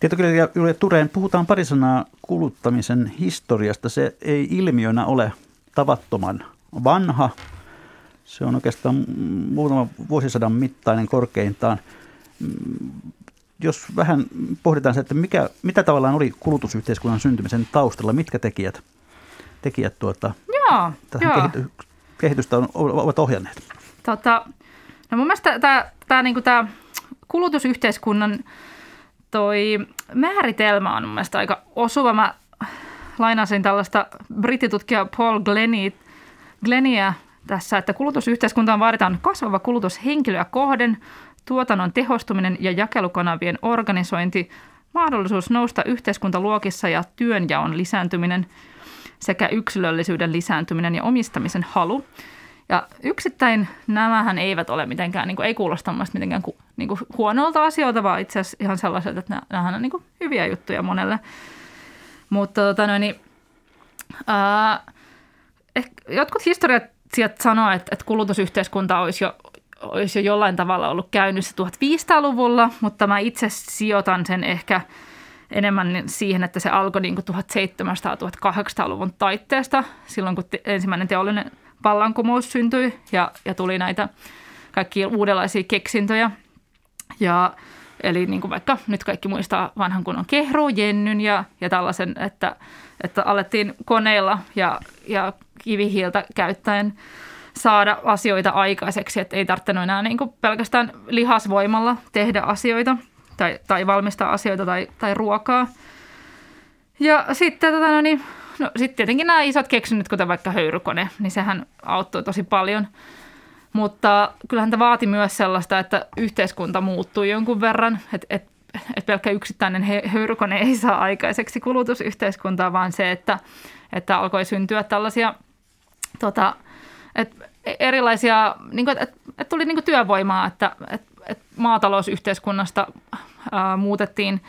Tietokirjailija Julia Tureen, puhutaan pari sanaa kuluttamisen historiasta. Se ei ilmiönä ole tavattoman vanha. Se on oikeastaan muutaman vuosisadan mittainen korkeintaan. Jos vähän pohditaan se, että mikä, mitä tavallaan oli kulutusyhteiskunnan syntymisen taustalla, mitkä tekijät, tekijät tuota, joo, joo. Kehity, kehitystä on, ovat ohjanneet? Tota, no mun mielestä tämä, tämä, niin tämä kulutusyhteiskunnan toi määritelmä on mun mielestä aika osuva. Mä lainasin tällaista brittitutkija Paul Glenia tässä, että kulutusyhteiskuntaan vaaditaan kasvava kulutus henkilöä kohden, tuotannon tehostuminen ja jakelukanavien organisointi, mahdollisuus nousta yhteiskuntaluokissa ja työnjaon lisääntyminen sekä yksilöllisyyden lisääntyminen ja omistamisen halu. Ja yksittäin nämähän eivät ole mitenkään, niin kuin, ei kuulosta mitenkään niin kuin huonolta asioilta, vaan itse asiassa ihan sellaiset, että nämähän on niin kuin hyviä juttuja monelle. Mutta tota, no, niin, ää, ehkä jotkut historiat sanoo, että, että kulutusyhteiskunta olisi jo, olisi jo jollain tavalla ollut käynnissä 1500-luvulla, mutta mä itse sijoitan sen ehkä enemmän siihen, että se alkoi niin 1700-1800-luvun taitteesta, silloin kun ensimmäinen teollinen vallankumous syntyi ja, ja tuli näitä kaikki uudenlaisia keksintöjä. Ja, eli niin kuin vaikka nyt kaikki muistaa vanhan kunnon kehru, jennyn ja, ja tällaisen, että, että alettiin koneilla ja, ja kivihiiltä käyttäen saada asioita aikaiseksi, että ei tarvinnut enää niin kuin pelkästään lihasvoimalla tehdä asioita tai, tai valmistaa asioita tai, tai ruokaa. Ja sitten tota, no niin, No sitten tietenkin nämä isot keksinnöt, kuten vaikka höyrykone, niin sehän auttoi tosi paljon. Mutta kyllähän tämä vaati myös sellaista, että yhteiskunta muuttui jonkun verran, että et, et pelkkä yksittäinen höyrykone ei saa aikaiseksi kulutusyhteiskuntaa, vaan se, että, että alkoi syntyä tällaisia tota, et erilaisia, niin kuin, että et tuli niin kuin työvoimaa, että et, et maatalousyhteiskunnasta ää, muutettiin,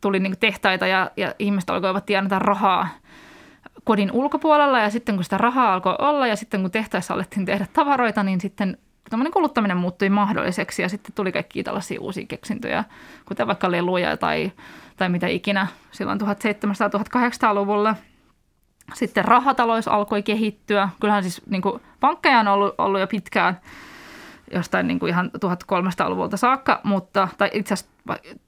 tuli niin kuin tehtaita ja, ja ihmiset alkoivat tienata rahaa – kodin ulkopuolella ja sitten kun sitä rahaa alkoi olla ja sitten kun tehtaissa alettiin tehdä tavaroita, niin sitten tämmöinen kuluttaminen muuttui mahdolliseksi ja sitten tuli kaikki tällaisia uusia keksintöjä, kuten vaikka leluja tai, tai mitä ikinä silloin 1700-1800-luvulla. Sitten rahatalous alkoi kehittyä. Kyllähän siis niin kuin, pankkeja on ollut, ollut jo pitkään – jostain niin kuin ihan 1300-luvulta saakka, mutta, tai itse asiassa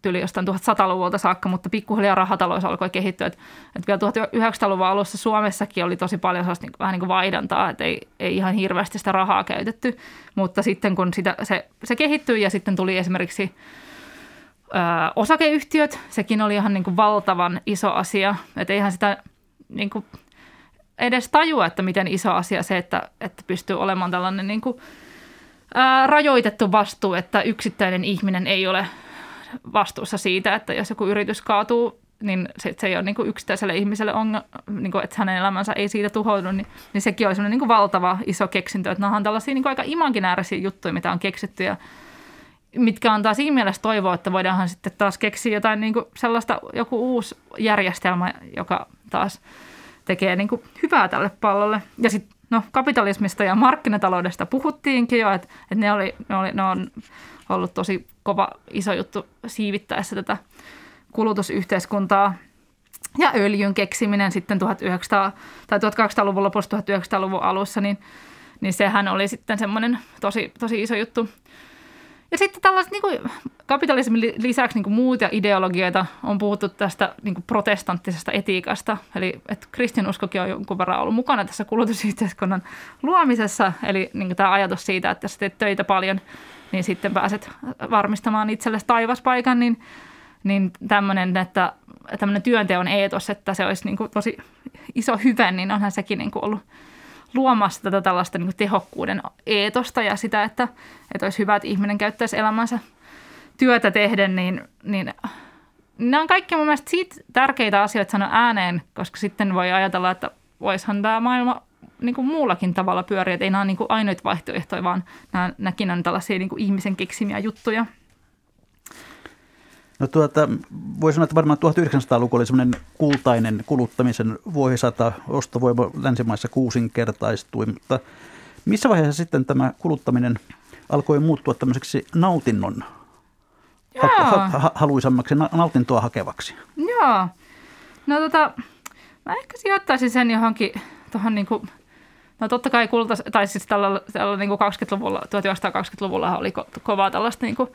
tyyli jostain 1100-luvulta saakka, mutta pikkuhiljaa rahatalous alkoi kehittyä. Että, että vielä 1900-luvun alussa Suomessakin oli tosi paljon sellaista niin, vähän niin kuin vaihdantaa, että ei, ei ihan hirveästi sitä rahaa käytetty, mutta sitten kun sitä, se, se kehittyi ja sitten tuli esimerkiksi osakeyhtiöt, sekin oli ihan niin kuin valtavan iso asia. Että eihän sitä niin kuin edes tajua, että miten iso asia se, että, että pystyy olemaan tällainen niin kuin, ää, rajoitettu vastuu, että yksittäinen ihminen ei ole vastuussa siitä, että jos joku yritys kaatuu, niin se, se ei ole niin kuin yksittäiselle ihmiselle ongelma, niin että hänen elämänsä ei siitä tuhoudu, niin, niin sekin on niin kuin valtava iso keksintö. Että nämä on tällaisia niin kuin aika imaginäärisiä juttuja, mitä on keksitty ja mitkä antaa siinä mielessä toivoa, että voidaanhan sitten taas keksiä jotain niin kuin sellaista, joku uusi järjestelmä, joka taas tekee niin kuin hyvää tälle pallolle. Ja sitten no, kapitalismista ja markkinataloudesta puhuttiinkin jo, että, että ne, oli, ne, oli, ne on ollut tosi kova iso juttu siivittäessä tätä kulutusyhteiskuntaa. Ja öljyn keksiminen sitten 1900, tai 1800-luvun lopussa 1900-luvun alussa, niin, niin sehän oli sitten semmoinen tosi, tosi iso juttu. Ja sitten tällaiset niin kuin, kapitalismin lisäksi niin kuin muita ideologioita on puhuttu tästä niin kuin protestanttisesta etiikasta. Eli että kristinuskokin on jonkun verran ollut mukana tässä kulutusyhteiskunnan luomisessa. Eli niin kuin tämä ajatus siitä, että jos teet töitä paljon, niin sitten pääset varmistamaan itsellesi taivaspaikan, niin, niin tämmöinen, että tämmöinen työnteon eetos, että se olisi niin kuin tosi iso hyvä, niin onhan sekin niin kuin ollut luomassa tätä tällaista niin tehokkuuden eetosta ja sitä, että, että olisi hyvä, että ihminen käyttäisi elämänsä työtä tehden, niin, niin nämä on kaikki mun mielestä siitä tärkeitä asioita sanoa ääneen, koska sitten voi ajatella, että voisihan tämä maailma niin kuin muullakin tavalla pyöriä, että ei nämä ole niin kuin ainoita vaihtoehtoja, vaan nämä, nämäkin on tällaisia niin kuin ihmisen keksimiä juttuja. No tuota, voi sanoa, että varmaan 1900-luku oli semmoinen kultainen kuluttamisen vuosisata, ostovoima länsimaissa kuusinkertaistui, mutta missä vaiheessa sitten tämä kuluttaminen alkoi muuttua tämmöiseksi nautinnon ha- ha- haluisammaksi, nautintoa hakevaksi? Joo. No tota, mä ehkä sijoittaisin sen johonkin tuohon niin kuin, no totta kai kulta, tai siis tällä, tällä niin kuin 20-luvulla, 1920-luvulla oli ko- kovaa tällaista niin kuin,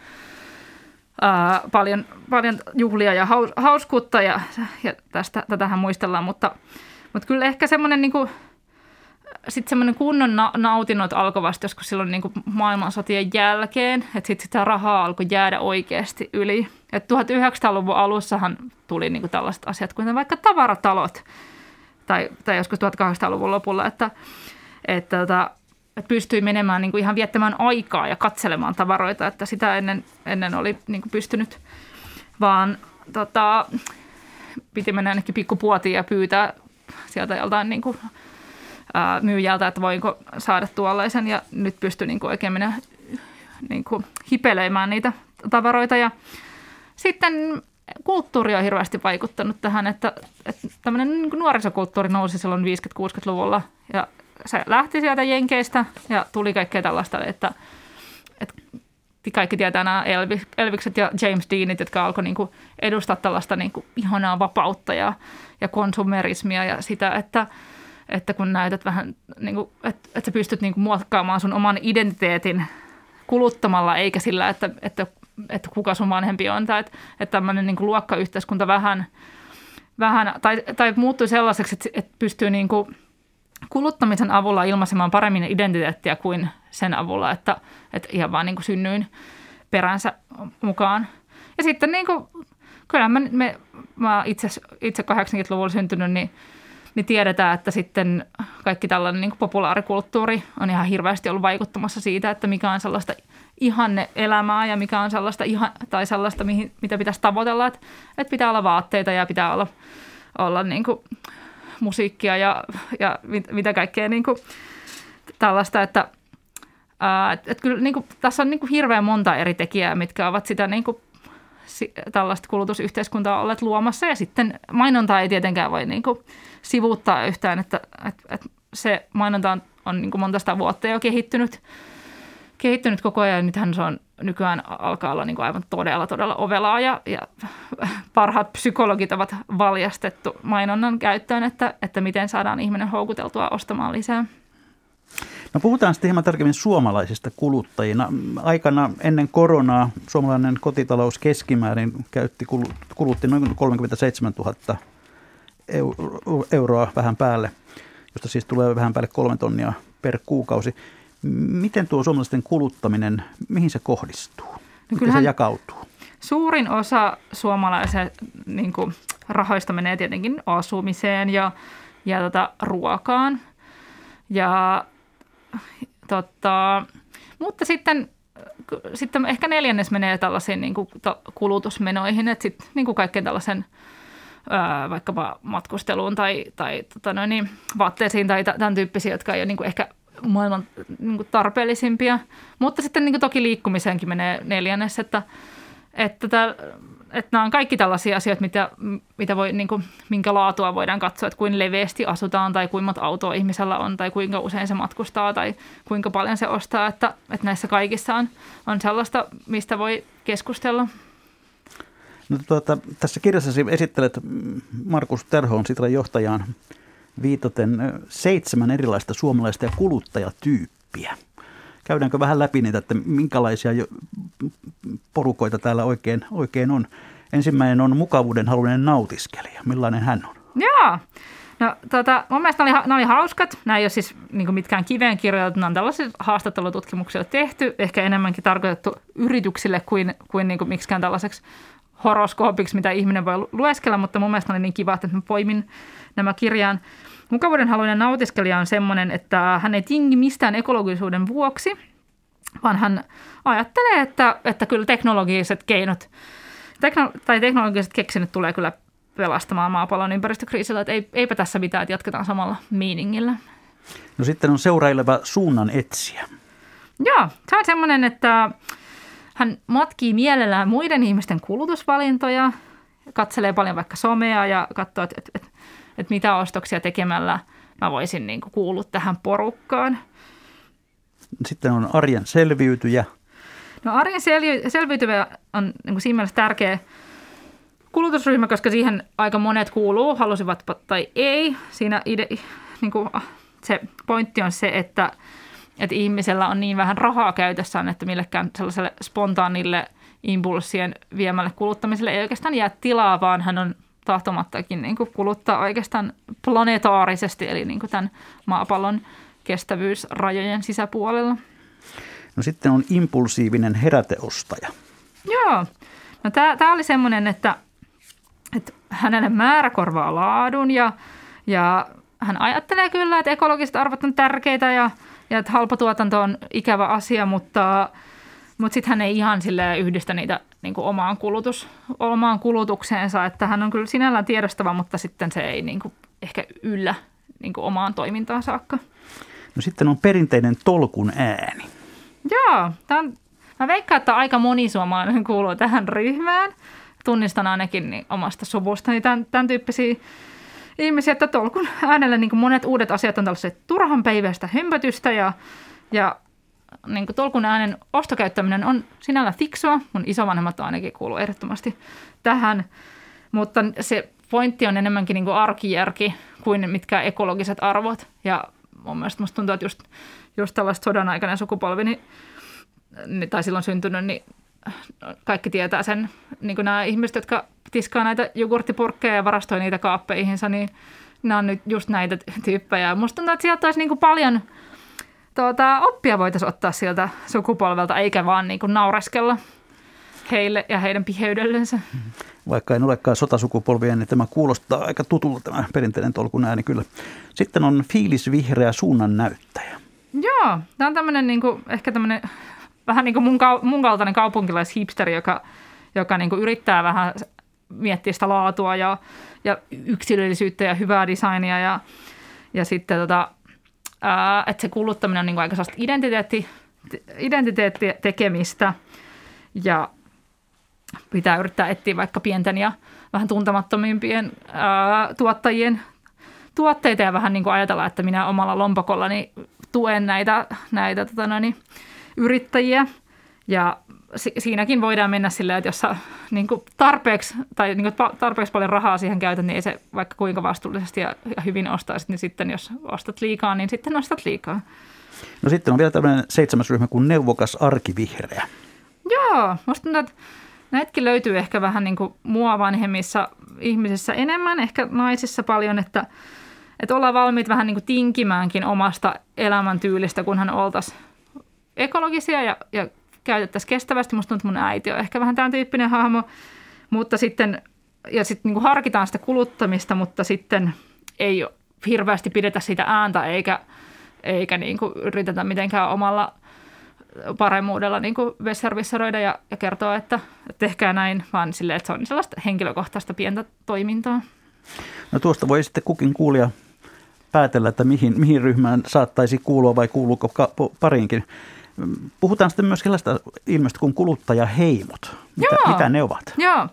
ää, paljon, paljon juhlia ja haus, hauskuutta ja, ja tästä, tätähän muistellaan, mutta, mutta kyllä ehkä semmoinen niin kuin, sitten semmoinen kunnon na- nautinnot alkoi vasta joskus silloin niin maailmansotien jälkeen, että sitten sitä rahaa alkoi jäädä oikeasti yli. Et 1900-luvun alussahan tuli niin tällaiset asiat kuin vaikka tavaratalot, tai, tai joskus 1800-luvun lopulla, että, että, että, että pystyi menemään niin kuin ihan viettämään aikaa ja katselemaan tavaroita, että sitä ennen, ennen oli niin kuin pystynyt vaan tota, piti mennä ainakin pikkupuotiin ja pyytää sieltä joltain niin kuin, ää, myyjältä, että voinko saada tuollaisen. Ja nyt pystyy niin kuin oikein mennä niin kuin hipelemään niitä tavaroita. Ja sitten kulttuuri on hirveästi vaikuttanut tähän, että, että tämmöinen niin nuorisokulttuuri nousi silloin 50-60-luvulla ja se lähti sieltä Jenkeistä ja tuli kaikkea tällaista, että, että kaikki tietää nämä Elvikset ja James Deanit, jotka alkoi niin kuin edustaa tällaista niin kuin ihanaa vapautta ja, ja konsumerismia ja sitä, että, että kun näytät vähän, niin kuin, että, että sä pystyt niin kuin muokkaamaan sun oman identiteetin kuluttamalla, eikä sillä, että, että että kuka sun vanhempi on, tai että, että tämmöinen niin kuin luokkayhteiskunta vähän, vähän tai, tai muuttui sellaiseksi, että, että pystyy niin kuin kuluttamisen avulla ilmaisemaan paremmin identiteettiä kuin sen avulla, että, että ihan vaan niin kuin synnyin peränsä mukaan. Ja sitten niin kuin, kyllä mä, me, mä itse, itse 80-luvulla syntynyt, niin, niin tiedetään, että sitten kaikki tällainen niin kuin populaarikulttuuri on ihan hirveästi ollut vaikuttamassa siitä, että mikä on sellaista – ihanne elämää ja mikä on sellaista, ihan, tai sellaista mihin, mitä pitäisi tavoitella, että, että pitää olla vaatteita ja pitää olla, olla niin kuin musiikkia ja, ja mit, mitä kaikkea niin kuin tällaista, että ää, et, et kyllä niin kuin, tässä on niin kuin hirveän monta eri tekijää, mitkä ovat sitä niin kuin, si, tällaista kulutusyhteiskuntaa olleet luomassa. Ja sitten mainontaa ei tietenkään voi niin kuin, sivuuttaa yhtään, että, että, että se mainonta on, on niin kuin monta sitä vuotta jo kehittynyt – kehittynyt koko ajan. Nythän se on nykyään alkaa olla niin kuin aivan todella, todella ovelaa ja, ja parhaat psykologit ovat valjastettu mainonnan käyttöön, että, että miten saadaan ihminen houkuteltua ostamaan lisää. No puhutaan sitten hieman tarkemmin suomalaisista kuluttajina. Aikana ennen koronaa suomalainen kotitalous keskimäärin käytti, kulutti noin 37 000 euroa vähän päälle, josta siis tulee vähän päälle kolme tonnia per kuukausi. Miten tuo suomalaisten kuluttaminen, mihin se kohdistuu? No Miten se jakautuu? suurin osa suomalaisen niin kuin, rahoista menee tietenkin asumiseen ja, ja tota, ruokaan. Ja, tota, mutta sitten, sitten ehkä neljännes menee tällaisiin niin kuin, kulutusmenoihin, että sitten niin kuin kaikkeen tällaisen ää, vaikkapa matkusteluun tai, tai tota noin, niin, vaatteisiin tai tämän tyyppisiä, jotka ei ole niin kuin ehkä maailman niin kuin tarpeellisimpia. Mutta sitten niin kuin toki liikkumiseenkin menee neljännes, että, että, tämä, että nämä on kaikki tällaisia asioita, mitä, mitä voi, niin kuin, minkä laatua voidaan katsoa, että kuinka leveästi asutaan tai kuinka monta autoa ihmisellä on tai kuinka usein se matkustaa tai kuinka paljon se ostaa. Että, että näissä kaikissa on, on sellaista, mistä voi keskustella. No, tuota, tässä kirjassasi esittelet Markus Terhoon Sitran johtajaan viitaten seitsemän erilaista suomalaista ja kuluttajatyyppiä. Käydäänkö vähän läpi niitä, että minkälaisia porukoita täällä oikein, oikein on? Ensimmäinen on mukavuuden halunen nautiskelija. Millainen hän on? Joo. No tota, mun mielestä nämä oli, oli hauskat. Nämä ei ole siis niin mitkään kiveen kirjoitettu, nämä on tällaisia haastattelututkimuksia tehty, ehkä enemmänkin tarkoitettu yrityksille kuin, kuin, niin kuin miksikään tällaiseksi horoskoopiksi, mitä ihminen voi lueskella, mutta mun mielestä oli niin kiva, että mä poimin nämä kirjaan. Mukavuuden haluinen nautiskelija on semmoinen, että hän ei tingi mistään ekologisuuden vuoksi, vaan hän ajattelee, että, että kyllä teknologiset keinot tekno, tai teknologiset keksinnöt tulee kyllä pelastamaan maapallon ympäristökriisillä, että ei, eipä tässä mitään, että jatketaan samalla miiningillä. No sitten on seuraileva suunnan etsiä. Joo, se on semmoinen, että hän matkii mielellään muiden ihmisten kulutusvalintoja, katselee paljon vaikka somea ja katsoo, että, että, että, että mitä ostoksia tekemällä mä voisin niin kuin kuulua tähän porukkaan. Sitten on arjen selviytyjä. No arjen selviytyjä on niin kuin siinä mielessä tärkeä kulutusryhmä, koska siihen aika monet kuuluu, halusivat tai ei. Siinä ide, niin kuin se pointti on se, että että ihmisellä on niin vähän rahaa käytössään, että millekään sellaiselle spontaanille impulssien viemälle kuluttamiselle ei oikeastaan jää tilaa, vaan hän on tahtomattakin niin kuin kuluttaa oikeastaan planetaarisesti, eli niin kuin tämän maapallon kestävyysrajojen sisäpuolella. No sitten on impulsiivinen heräteostaja. Joo. No tämä oli semmoinen, että, että hänelle määrä korvaa laadun ja, ja hän ajattelee kyllä, että ekologiset arvot on tärkeitä ja – ja että halpatuotanto on ikävä asia, mutta, mutta sitten hän ei ihan sille yhdistä niitä niin kuin omaan, kulutus, omaan kulutukseensa, että hän on kyllä sinällään tiedostava, mutta sitten se ei niin kuin ehkä yllä niin kuin omaan toimintaan saakka. No sitten on perinteinen tolkun ääni. Joo, tämän, mä veikkaan, että aika moni suomalainen kuuluu tähän ryhmään. Tunnistan ainakin niin omasta suvustani tämän, tämän tyyppisiä ihmisiä, että tolkun äänellä niin monet uudet asiat on tällaiset turhan päiväistä hömpötystä ja, ja niin kuin tolkun äänen ostokäyttäminen on sinällä fiksua. Mun isovanhemmat ainakin kuuluu ehdottomasti tähän, mutta se pointti on enemmänkin niin kuin arkijärki kuin mitkä ekologiset arvot. Ja mun mielestä musta tuntuu, että just, just tällaista sodan aikainen sukupolvi, niin, tai silloin syntynyt, niin kaikki tietää sen, niin kuin nämä ihmiset, jotka tiskaa näitä jogurttipurkkeja ja varastoi niitä kaappeihinsa, niin nämä on nyt just näitä tyyppejä. Musta tuntuu, että sieltä olisi niin kuin paljon tuota, oppia voitaisiin ottaa sieltä sukupolvelta, eikä vaan niin kuin naureskella heille ja heidän piheydellensä. Vaikka en olekaan sotasukupolvia, niin tämä kuulostaa aika tutulta tämä perinteinen tolkun ääni kyllä. Sitten on fiilisvihreä suunnan näyttäjä. Joo, tämä on tämmöinen niin kuin, ehkä tämmöinen vähän niin kuin mun, mun kaltainen kaupunkilaishipsteri, joka, joka niin kuin yrittää vähän miettiä sitä laatua ja, ja yksilöllisyyttä ja hyvää designia ja, ja sitten tota, että se kuluttaminen on niin kuin aika sellaista identiteetti, identiteettitekemistä ja pitää yrittää etsiä vaikka pienten ja vähän tuntemattomimpien ää, tuottajien tuotteita ja vähän niin kuin ajatella, että minä omalla lompakollani tuen näitä, näitä tota noin, yrittäjiä. Ja si- siinäkin voidaan mennä silleen, että jos sä niin kuin tarpeeksi, tai niin kuin tarpeeksi paljon rahaa siihen käytät, niin ei se vaikka kuinka vastuullisesti ja, ja hyvin ostaisit, niin sitten jos ostat liikaa, niin sitten ostat liikaa. No sitten on vielä tämmöinen seitsemäs ryhmä kuin neuvokas arkivihreä. Joo, musta että näitäkin löytyy ehkä vähän niin kuin mua vanhemmissa ihmisissä enemmän, ehkä naisissa paljon, että, että ollaan valmiit vähän niin kuin tinkimäänkin omasta elämäntyylistä, kunhan oltaisiin ekologisia ja, ja käytettäisiin kestävästi. Musta tuntuu, että mun äiti on ehkä vähän tämän tyyppinen hahmo, mutta sitten, ja sitten niin harkitaan sitä kuluttamista, mutta sitten ei hirveästi pidetä sitä ääntä eikä, eikä niin kuin yritetä mitenkään omalla paremmuudella niin kuin ja, ja kertoa, että tehkää näin, vaan sille, että se on sellaista henkilökohtaista pientä toimintaa. No tuosta voi sitten kukin kuulija päätellä, että mihin, mihin ryhmään saattaisi kuulua vai kuuluuko pariinkin. Puhutaan sitten myös sellaista ilmeistä kuin kuluttajaheimot. Mitä, Joo. mitä ne ovat? Joo.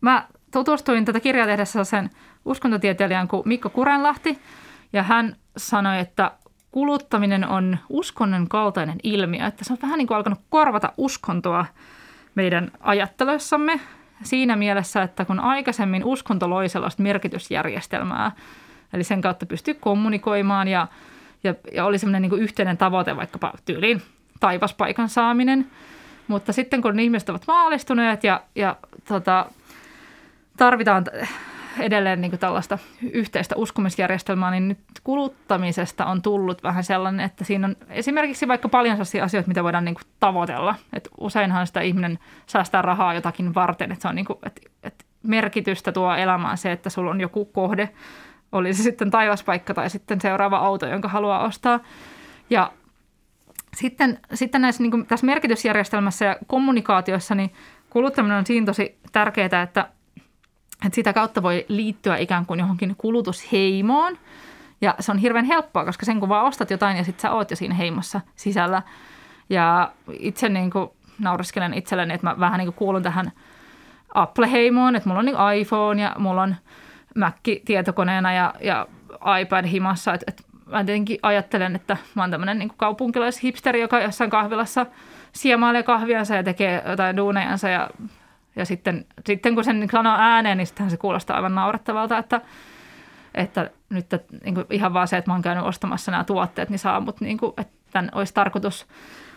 Mä tutustuin tätä kirjaa tehdessä sen uskontotieteilijän kuin Mikko Kurenlahti, ja hän sanoi, että kuluttaminen on uskonnon kaltainen ilmiö, että se on vähän niin kuin alkanut korvata uskontoa meidän ajattelussamme siinä mielessä, että kun aikaisemmin uskonto loi sellaista merkitysjärjestelmää, eli sen kautta pystyy kommunikoimaan ja, ja, ja oli semmoinen niin yhteinen tavoite vaikkapa tyyliin taivaspaikan saaminen, mutta sitten kun ihmiset ovat maalistuneet ja, ja tota, tarvitaan edelleen niin kuin tällaista yhteistä uskomisjärjestelmää, niin nyt kuluttamisesta on tullut vähän sellainen, että siinä on esimerkiksi vaikka paljon sellaisia asioita, mitä voidaan niin kuin tavoitella. Et useinhan sitä ihminen säästää rahaa jotakin varten, että se on niin kuin, että, että merkitystä tuo elämään se, että sulla on joku kohde, oli se sitten taivaspaikka tai sitten seuraava auto, jonka haluaa ostaa. Ja sitten, sitten näissä, niin kuin tässä merkitysjärjestelmässä ja kommunikaatiossa, niin kuluttaminen on siinä tosi tärkeää, että että sitä kautta voi liittyä ikään kuin johonkin kulutusheimoon. Ja se on hirveän helppoa, koska sen kun vaan ostat jotain ja sitten sä oot jo siinä heimossa sisällä. Ja itse niin kuin nauriskelen itselleni, että mä vähän niin kuin kuulun tähän Apple-heimoon, että mulla on niin iPhone ja mulla on Mac tietokoneena ja, ja iPad himassa. Että, että mä tietenkin ajattelen, että mä oon tämmöinen niin kaupunkilaishipsteri, joka jossain kahvilassa siemailee kahviansa ja tekee jotain duunejansa ja ja sitten, sitten kun sen sanoo ääneen, niin sittenhän se kuulostaa aivan naurettavalta, että, että nyt niin kuin ihan vaan se, että mä oon käynyt ostamassa nämä tuotteet, niin saa, mutta niin kuin, että tämän olisi tarkoitus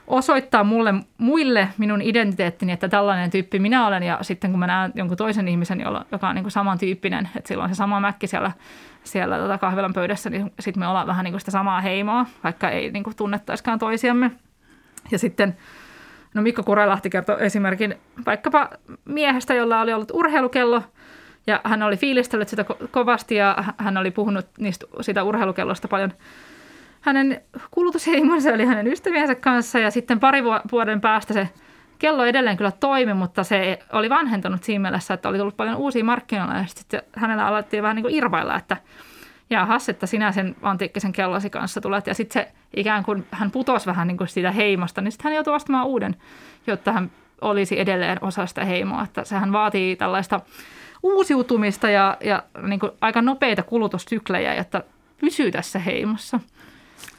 osoittaa mulle, muille minun identiteettini, että tällainen tyyppi minä olen. Ja sitten kun mä näen jonkun toisen ihmisen, joka on niin kuin samantyyppinen, että sillä on se sama mäkki siellä, siellä tota kahvilan pöydässä, niin sitten me ollaan vähän niin kuin sitä samaa heimoa, vaikka ei niin kuin tunnettaisikaan toisiamme. Ja sitten No Mikko Kurelahti kertoi esimerkin vaikkapa miehestä, jolla oli ollut urheilukello ja hän oli fiilistellyt sitä kovasti ja hän oli puhunut niistä, sitä urheilukellosta paljon hänen kulutusheimonsa eli hänen ystäviensä kanssa ja sitten pari vuoden päästä se kello edelleen kyllä toimi, mutta se oli vanhentunut siinä mielessä, että oli tullut paljon uusia markkinoilla ja sitten hänellä alettiin vähän niin kuin irvailla, että – jaahas, että sinä sen antiikkisen kellosi kanssa tulet. Ja sitten se ikään kuin hän putosi vähän niin kuin siitä heimosta, niin sitten hän joutui ostamaan uuden, jotta hän olisi edelleen osa sitä heimoa. Että sehän vaatii tällaista uusiutumista ja, ja niin kuin aika nopeita kulutussyklejä, jotta pysyy tässä heimossa.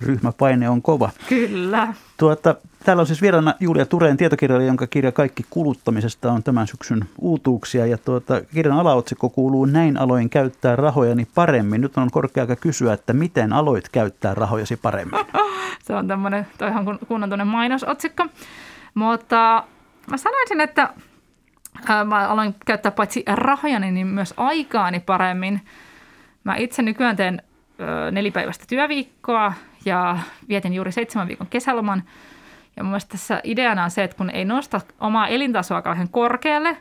Ryhmäpaine on kova. Kyllä. Tuota, täällä on siis vieraana Julia Tureen tietokirjailija, jonka kirja Kaikki kuluttamisesta on tämän syksyn uutuuksia. Ja tuota, kirjan alaotsikko kuuluu Näin aloin käyttää rahojani paremmin. Nyt on korkea aika kysyä, että miten aloit käyttää rahojasi paremmin? Se on tämmöinen, toihan kunnon mainosotsikko. Mutta mä sanoisin, että mä aloin käyttää paitsi rahojani, niin myös aikaani paremmin. Mä itse nykyään teen nelipäiväistä työviikkoa ja vietin juuri seitsemän viikon kesäloman. Ja mun mielestä tässä ideana on se, että kun ei nosta omaa elintasoa kauhean korkealle,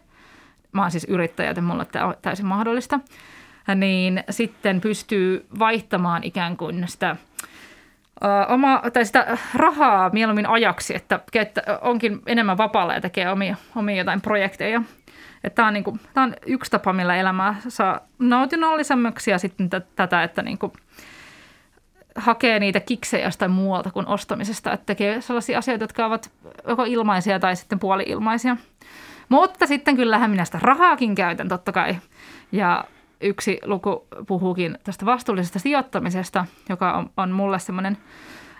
mä oon siis yrittäjä, joten mulle tämä on täysin mahdollista, niin sitten pystyy vaihtamaan ikään kuin sitä oma, tai sitä rahaa mieluummin ajaksi, että, että onkin enemmän vapaalla ja tekee omia, omia jotain projekteja. Tämä on, niin kuin, tämä on yksi tapa, millä elämää saa nautinnollisemmaksi ja sitten t- tätä, että niin kuin, hakee niitä kiksejä jostain muualta kuin ostamisesta, että tekee sellaisia asioita, jotka ovat joko ilmaisia tai sitten puoli-ilmaisia. Mutta sitten kyllähän minä sitä rahaakin käytän totta kai. Ja yksi luku puhuukin tästä vastuullisesta sijoittamisesta, joka on, on mulle semmoinen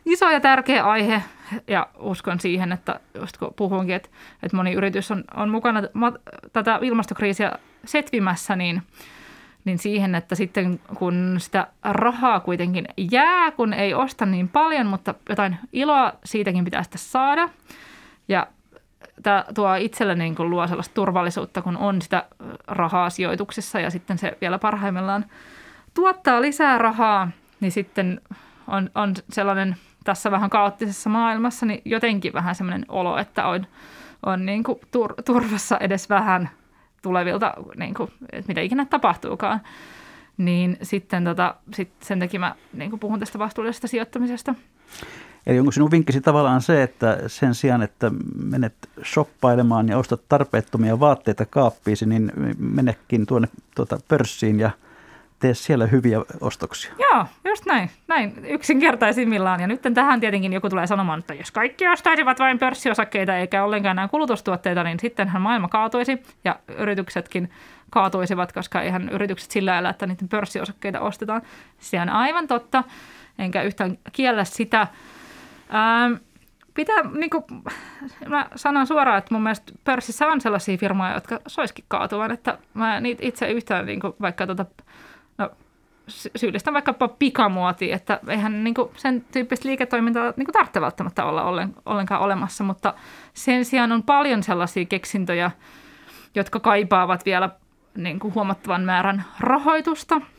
iso ja tärkeä aihe. Ja uskon siihen, että just kun puhunkin, että, että moni yritys on, on mukana tätä ilmastokriisiä setvimässä, niin – niin siihen, että sitten kun sitä rahaa kuitenkin jää, kun ei osta niin paljon, mutta jotain iloa siitäkin pitää saada. Ja tämä tuo itselle niin kuin luo sellaista turvallisuutta, kun on sitä rahaa sijoituksissa ja sitten se vielä parhaimmillaan tuottaa lisää rahaa, niin sitten on, on sellainen tässä vähän kaoottisessa maailmassa, niin jotenkin vähän semmoinen olo, että on, on niin kuin tur, turvassa edes vähän tulevilta, niin kuin, että mitä ikinä tapahtuukaan. Niin sitten tota, sit sen takia mä niin kuin puhun tästä vastuullisesta sijoittamisesta. Eli onko sinun vinkkisi tavallaan se, että sen sijaan, että menet shoppailemaan ja ostat tarpeettomia vaatteita kaappiisi, niin menekin tuonne tuota pörssiin ja tee siellä hyviä ostoksia. Joo, just näin. Näin yksinkertaisimmillaan. Ja nyt tähän tietenkin joku tulee sanomaan, että jos kaikki ostaisivat vain pörssiosakkeita eikä ollenkaan nämä kulutustuotteita, niin sittenhän maailma kaatuisi ja yrityksetkin kaatuisivat, koska eihän yritykset sillä elä, että niiden pörssiosakkeita ostetaan. Se on aivan totta, enkä yhtään kiellä sitä. Ähm, pitää, niin kuin, mä sanon suoraan, että mun mielestä pörssissä on sellaisia firmoja, jotka soiskin kaatuvan, että mä niitä itse yhtään, niin kuin, vaikka tuota, no, syyllistän vaikkapa pikamuoti, että eihän niin kuin, sen tyyppistä liiketoimintaa niin kuin, tarvitse välttämättä olla ollen, ollenkaan olemassa, mutta sen sijaan on paljon sellaisia keksintöjä, jotka kaipaavat vielä niin kuin, huomattavan määrän rahoitusta –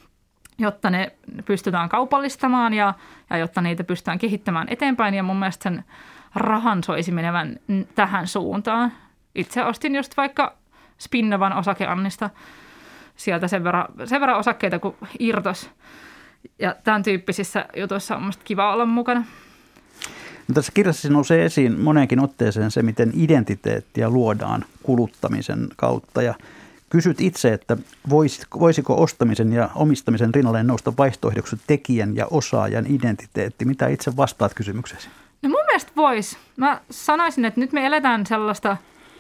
jotta ne pystytään kaupallistamaan ja, ja jotta niitä pystytään kehittämään eteenpäin. Ja mun mielestä sen rahan soisi menevän tähän suuntaan. Itse ostin just vaikka Spinnavan osakeannista sieltä sen verran, sen verran osakkeita kuin irtos. Ja tämän tyyppisissä jutuissa on musta kiva olla mukana. No tässä kirjassa nousee esiin moneenkin otteeseen se, miten identiteettiä luodaan kuluttamisen kautta. Ja Kysyt itse, että voisiko ostamisen ja omistamisen rinnalle nousta vaihtoehdoksi tekijän ja osaajan identiteetti? Mitä itse vastaat kysymykseesi? No mun mielestä vois. Mä sanoisin, että nyt me eletään sellaista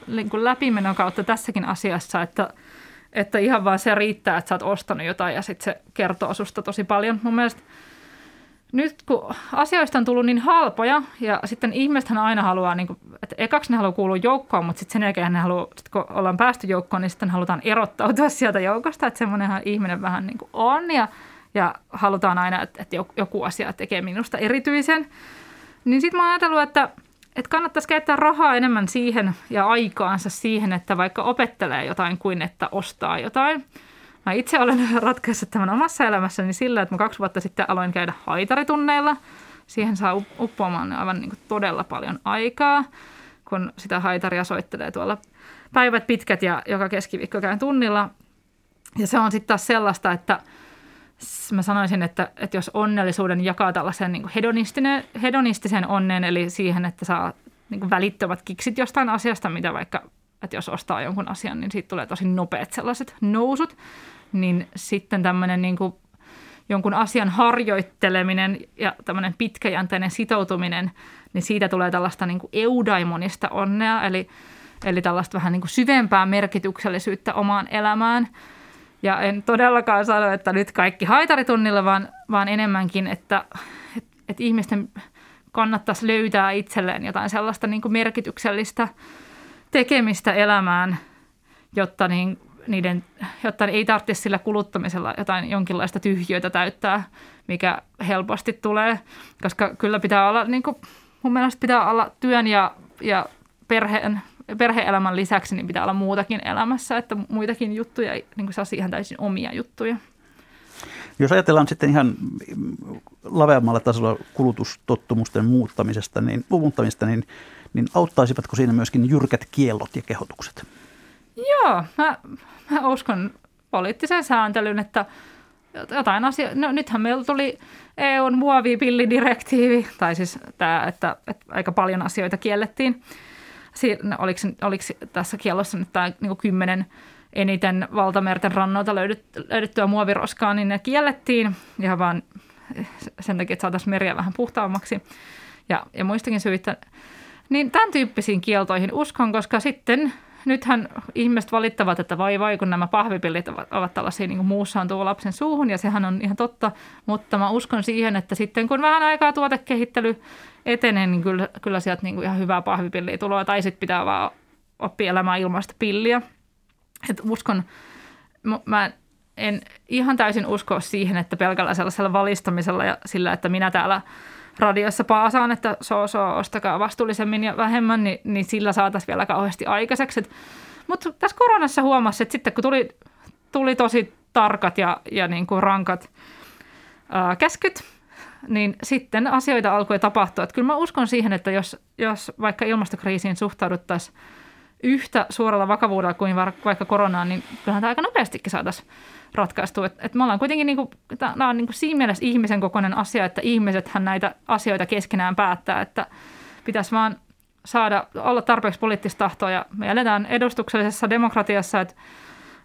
niin läpimenon kautta tässäkin asiassa, että, että ihan vaan se riittää, että sä oot ostanut jotain ja sitten se kertoo susta tosi paljon. Mun mielestä – nyt kun asioista on tullut niin halpoja ja sitten ihmisethän aina haluaa, niin kuin, että ekaksi ne haluaa kuulua joukkoon, mutta sitten sen jälkeen ne haluaa, sit kun ollaan päästy joukkoon, niin sitten halutaan erottautua sieltä joukosta, että semmoinenhan ihminen vähän niin kuin on ja, ja halutaan aina, että, että joku asia tekee minusta erityisen. Niin sitten mä oon ajatellut, että, että kannattaisi käyttää rahaa enemmän siihen ja aikaansa siihen, että vaikka opettelee jotain kuin että ostaa jotain – Mä itse olen ratkaissut tämän omassa elämässäni sillä, että mä kaksi vuotta sitten aloin käydä haitaritunneilla. Siihen saa uppoamaan aivan niin todella paljon aikaa, kun sitä haitaria soittelee tuolla päivät pitkät ja joka keskiviikko käyn tunnilla. Ja se on sitten taas sellaista, että mä sanoisin, että, että jos onnellisuuden jakaa tällaisen niin hedonistisen onnen, eli siihen, että saa niin välittömät kiksit jostain asiasta, mitä vaikka, että jos ostaa jonkun asian, niin siitä tulee tosi nopeat sellaiset nousut niin sitten tämmöinen niin kuin jonkun asian harjoitteleminen ja tämmöinen pitkäjänteinen sitoutuminen, niin siitä tulee tällaista niin kuin eudaimonista onnea, eli, eli tällaista vähän niin kuin syvempää merkityksellisyyttä omaan elämään. Ja en todellakaan sano, että nyt kaikki haitaritunnilla, vaan, vaan enemmänkin, että, että, että ihmisten kannattaisi löytää itselleen jotain sellaista niin kuin merkityksellistä tekemistä elämään, jotta niin niiden, jotta ei tarvitse sillä kuluttamisella jotain jonkinlaista tyhjöitä täyttää, mikä helposti tulee. Koska kyllä pitää olla, niin kuin, mun mielestä pitää olla työn ja, ja perheen, perhe-elämän lisäksi, niin pitää olla muutakin elämässä, että muitakin juttuja, niin kuin ihan täysin omia juttuja. Jos ajatellaan sitten ihan laveammalla tasolla kulutustottumusten muuttamisesta, niin, muuttamista, niin, niin auttaisivatko siinä myöskin jyrkät kiellot ja kehotukset? Joo, mä, mä uskon poliittisen sääntelyn, että jotain asioita, no nythän meillä tuli EUn muovipillidirektiivi, tai siis tämä, että, että aika paljon asioita kiellettiin. Siin, no, oliko, oliko tässä kiellossa nyt tämä niin kymmenen eniten valtamerten rannoilta löydettyä muoviroskaa, niin ne kiellettiin ihan vaan sen takia, että saataisiin meriä vähän puhtaammaksi ja, ja muistakin syitä. Niin tämän tyyppisiin kieltoihin uskon, koska sitten nythän ihmiset valittavat, että vai vai, kun nämä pahvipillit ovat, ovat tällaisia niin muussaan tuo lapsen suuhun, ja sehän on ihan totta, mutta mä uskon siihen, että sitten kun vähän aikaa tuotekehittely etenee, niin kyllä, kyllä sieltä niin ihan hyvää pahvipilliä tulee, tai sitten pitää vaan oppia elämään ilmaista pilliä. Et uskon, mä en ihan täysin usko siihen, että pelkällä sellaisella valistamisella ja sillä, että minä täällä – radiossa paasaan, että so, so, ostakaa vastuullisemmin ja vähemmän, niin, niin sillä saataisiin vielä kauheasti aikaiseksi. Mutta tässä koronassa huomasi, että sitten kun tuli, tuli tosi tarkat ja, ja niin kuin rankat ää, käskyt, niin sitten asioita alkoi tapahtua. Että kyllä mä uskon siihen, että jos, jos vaikka ilmastokriisiin suhtauduttaisiin yhtä suoralla vakavuudella kuin vaikka koronaan, niin kyllähän tämä aika nopeastikin saataisiin ratkaistua. Et, et me ollaan kuitenkin, niinku, tämä on niinku siinä mielessä ihmisen kokoinen asia, että ihmisethän näitä asioita keskenään päättää, että pitäisi vaan saada olla tarpeeksi poliittista tahtoa ja me eletään edustuksellisessa demokratiassa, että,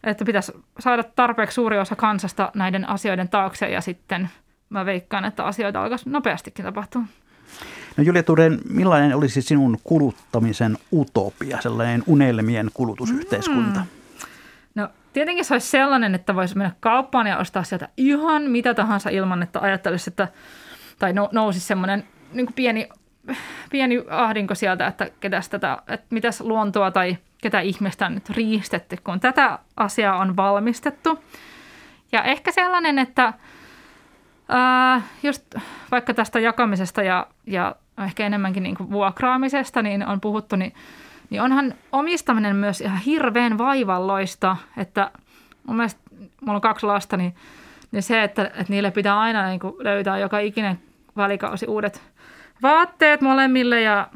että pitäisi saada tarpeeksi suuri osa kansasta näiden asioiden taakse ja sitten mä veikkaan, että asioita alkaisi nopeastikin tapahtua. No Julia Turen, millainen olisi sinun kuluttamisen utopia, sellainen unelmien kulutusyhteiskunta? Mm. No tietenkin se olisi sellainen, että voisi mennä kauppaan ja ostaa sieltä ihan mitä tahansa ilman, että ajattelisi, että tai nousisi semmoinen niin pieni pieni ahdinko sieltä, että, ketäs tätä, että mitäs luontoa tai ketä ihmistä on nyt riistetty, kun tätä asiaa on valmistettu. Ja ehkä sellainen, että ää, just vaikka tästä jakamisesta ja, ja ehkä enemmänkin niin vuokraamisesta, niin on puhuttu, niin, niin onhan omistaminen myös ihan hirveän vaivalloista, että mun mielestä mulla on kaksi lasta, niin, niin se, että, että niille pitää aina niin kuin löytää joka ikinen välikausi uudet vaatteet molemmille ja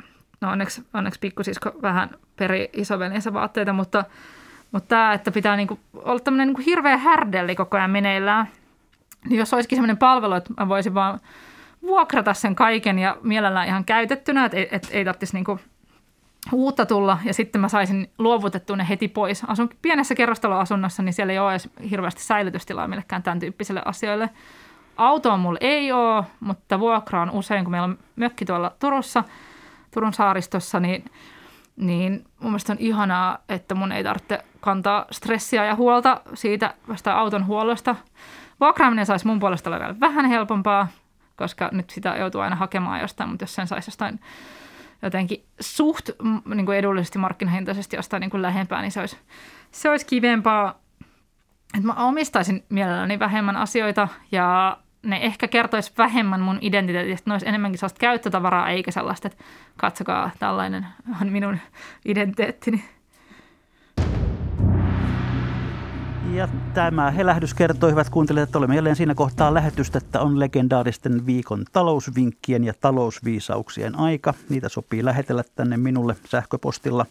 no onneksi, onneksi pikkusisko vähän peri isoveljensä vaatteita, mutta, mutta tämä, että pitää niinku olla tämmöinen niinku hirveä härdelli koko ajan meneillään, niin jos olisikin sellainen palvelu, että mä voisin vaan vuokrata sen kaiken ja mielellään ihan käytettynä, että et, et ei tarvitsisi niinku uutta tulla ja sitten mä saisin luovutettua ne heti pois. Asun pienessä kerrostaloasunnossa, niin siellä ei ole edes hirveästi säilytystilaa millekään tämän tyyppisille asioille – Autoa mulla ei ole, mutta vuokraan usein, kun meillä on mökki tuolla Turussa, Turun saaristossa, niin, niin mun mielestä on ihanaa, että mun ei tarvitse kantaa stressiä ja huolta siitä vasta auton huollosta. Vuokraaminen saisi mun puolesta olla vielä vähän helpompaa, koska nyt sitä joutuu aina hakemaan jostain, mutta jos sen saisi jostain jotenkin suht niin kuin edullisesti markkinahintaisesti jostain niin kuin lähempää, niin se olisi, se olisi kivempaa. Että mä omistaisin mielelläni vähemmän asioita ja ne ehkä kertoisi vähemmän mun identiteetistä, ne olisi enemmänkin sellaista käyttötavaraa, eikä sellaista, että katsokaa, tällainen on minun identiteettini. Ja tämä helähdys kertoo, hyvät kuuntelijat, että olemme jälleen siinä kohtaa lähetystä, että on legendaaristen viikon talousvinkkien ja talousviisauksien aika. Niitä sopii lähetellä tänne minulle sähköpostilla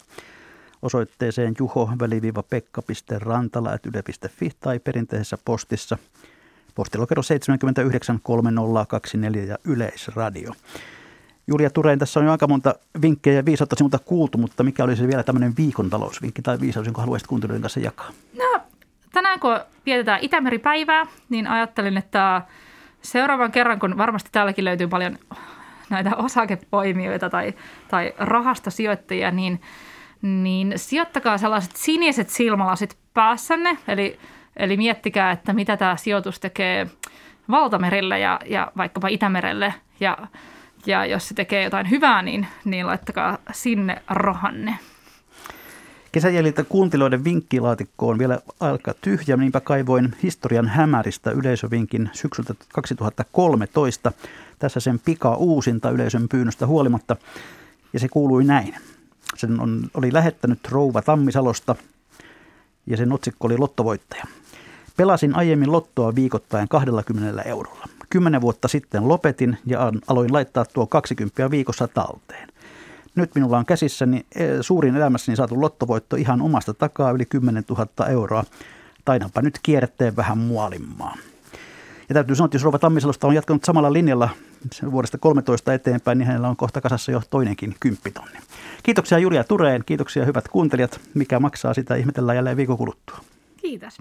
osoitteeseen juho-pekka.rantala.yle.fi tai perinteisessä postissa – Postilokero 793024 ja Yleisradio. Julia Turein, tässä on jo aika monta vinkkejä ja viisautta sinulta kuultu, mutta mikä olisi vielä tämmöinen viikon talousvinkki tai viisaus, jonka haluaisit kuuntelijoiden kanssa jakaa? No, tänään kun vietetään Itämeri-päivää, niin ajattelin, että seuraavan kerran, kun varmasti täälläkin löytyy paljon näitä osakepoimijoita tai, tai rahastosijoittajia, niin, niin sijoittakaa sellaiset siniset silmälasit päässänne, eli Eli miettikää, että mitä tämä sijoitus tekee valtamerille ja, ja vaikkapa Itämerelle. Ja, ja jos se tekee jotain hyvää, niin, niin laittakaa sinne rahanne. Kesäjäljiltä kuuntelijoiden vinkkilaatikkoon vielä alkaa tyhjä, niinpä kaivoin historian hämäristä yleisövinkin syksyltä 2013. Tässä sen pika uusinta yleisön pyynnöstä huolimatta, ja se kuului näin. Sen on, oli lähettänyt Rouva Tammisalosta, ja sen otsikko oli Lottovoittaja. Pelasin aiemmin lottoa viikoittain 20 eurolla. Kymmenen vuotta sitten lopetin ja aloin laittaa tuo 20 viikossa talteen. Nyt minulla on käsissäni e, suurin elämässäni saatu lottovoitto ihan omasta takaa yli 10 000 euroa. Taidanpa nyt kierretteen vähän muolimmaa. Ja täytyy sanoa, että jos Rova Tammisalosta on jatkanut samalla linjalla vuodesta 13 eteenpäin, niin hänellä on kohta kasassa jo toinenkin kymppitonni. Kiitoksia Julia Tureen, kiitoksia hyvät kuuntelijat. Mikä maksaa sitä ihmetellään jälleen viikon kuluttua. Kiitos.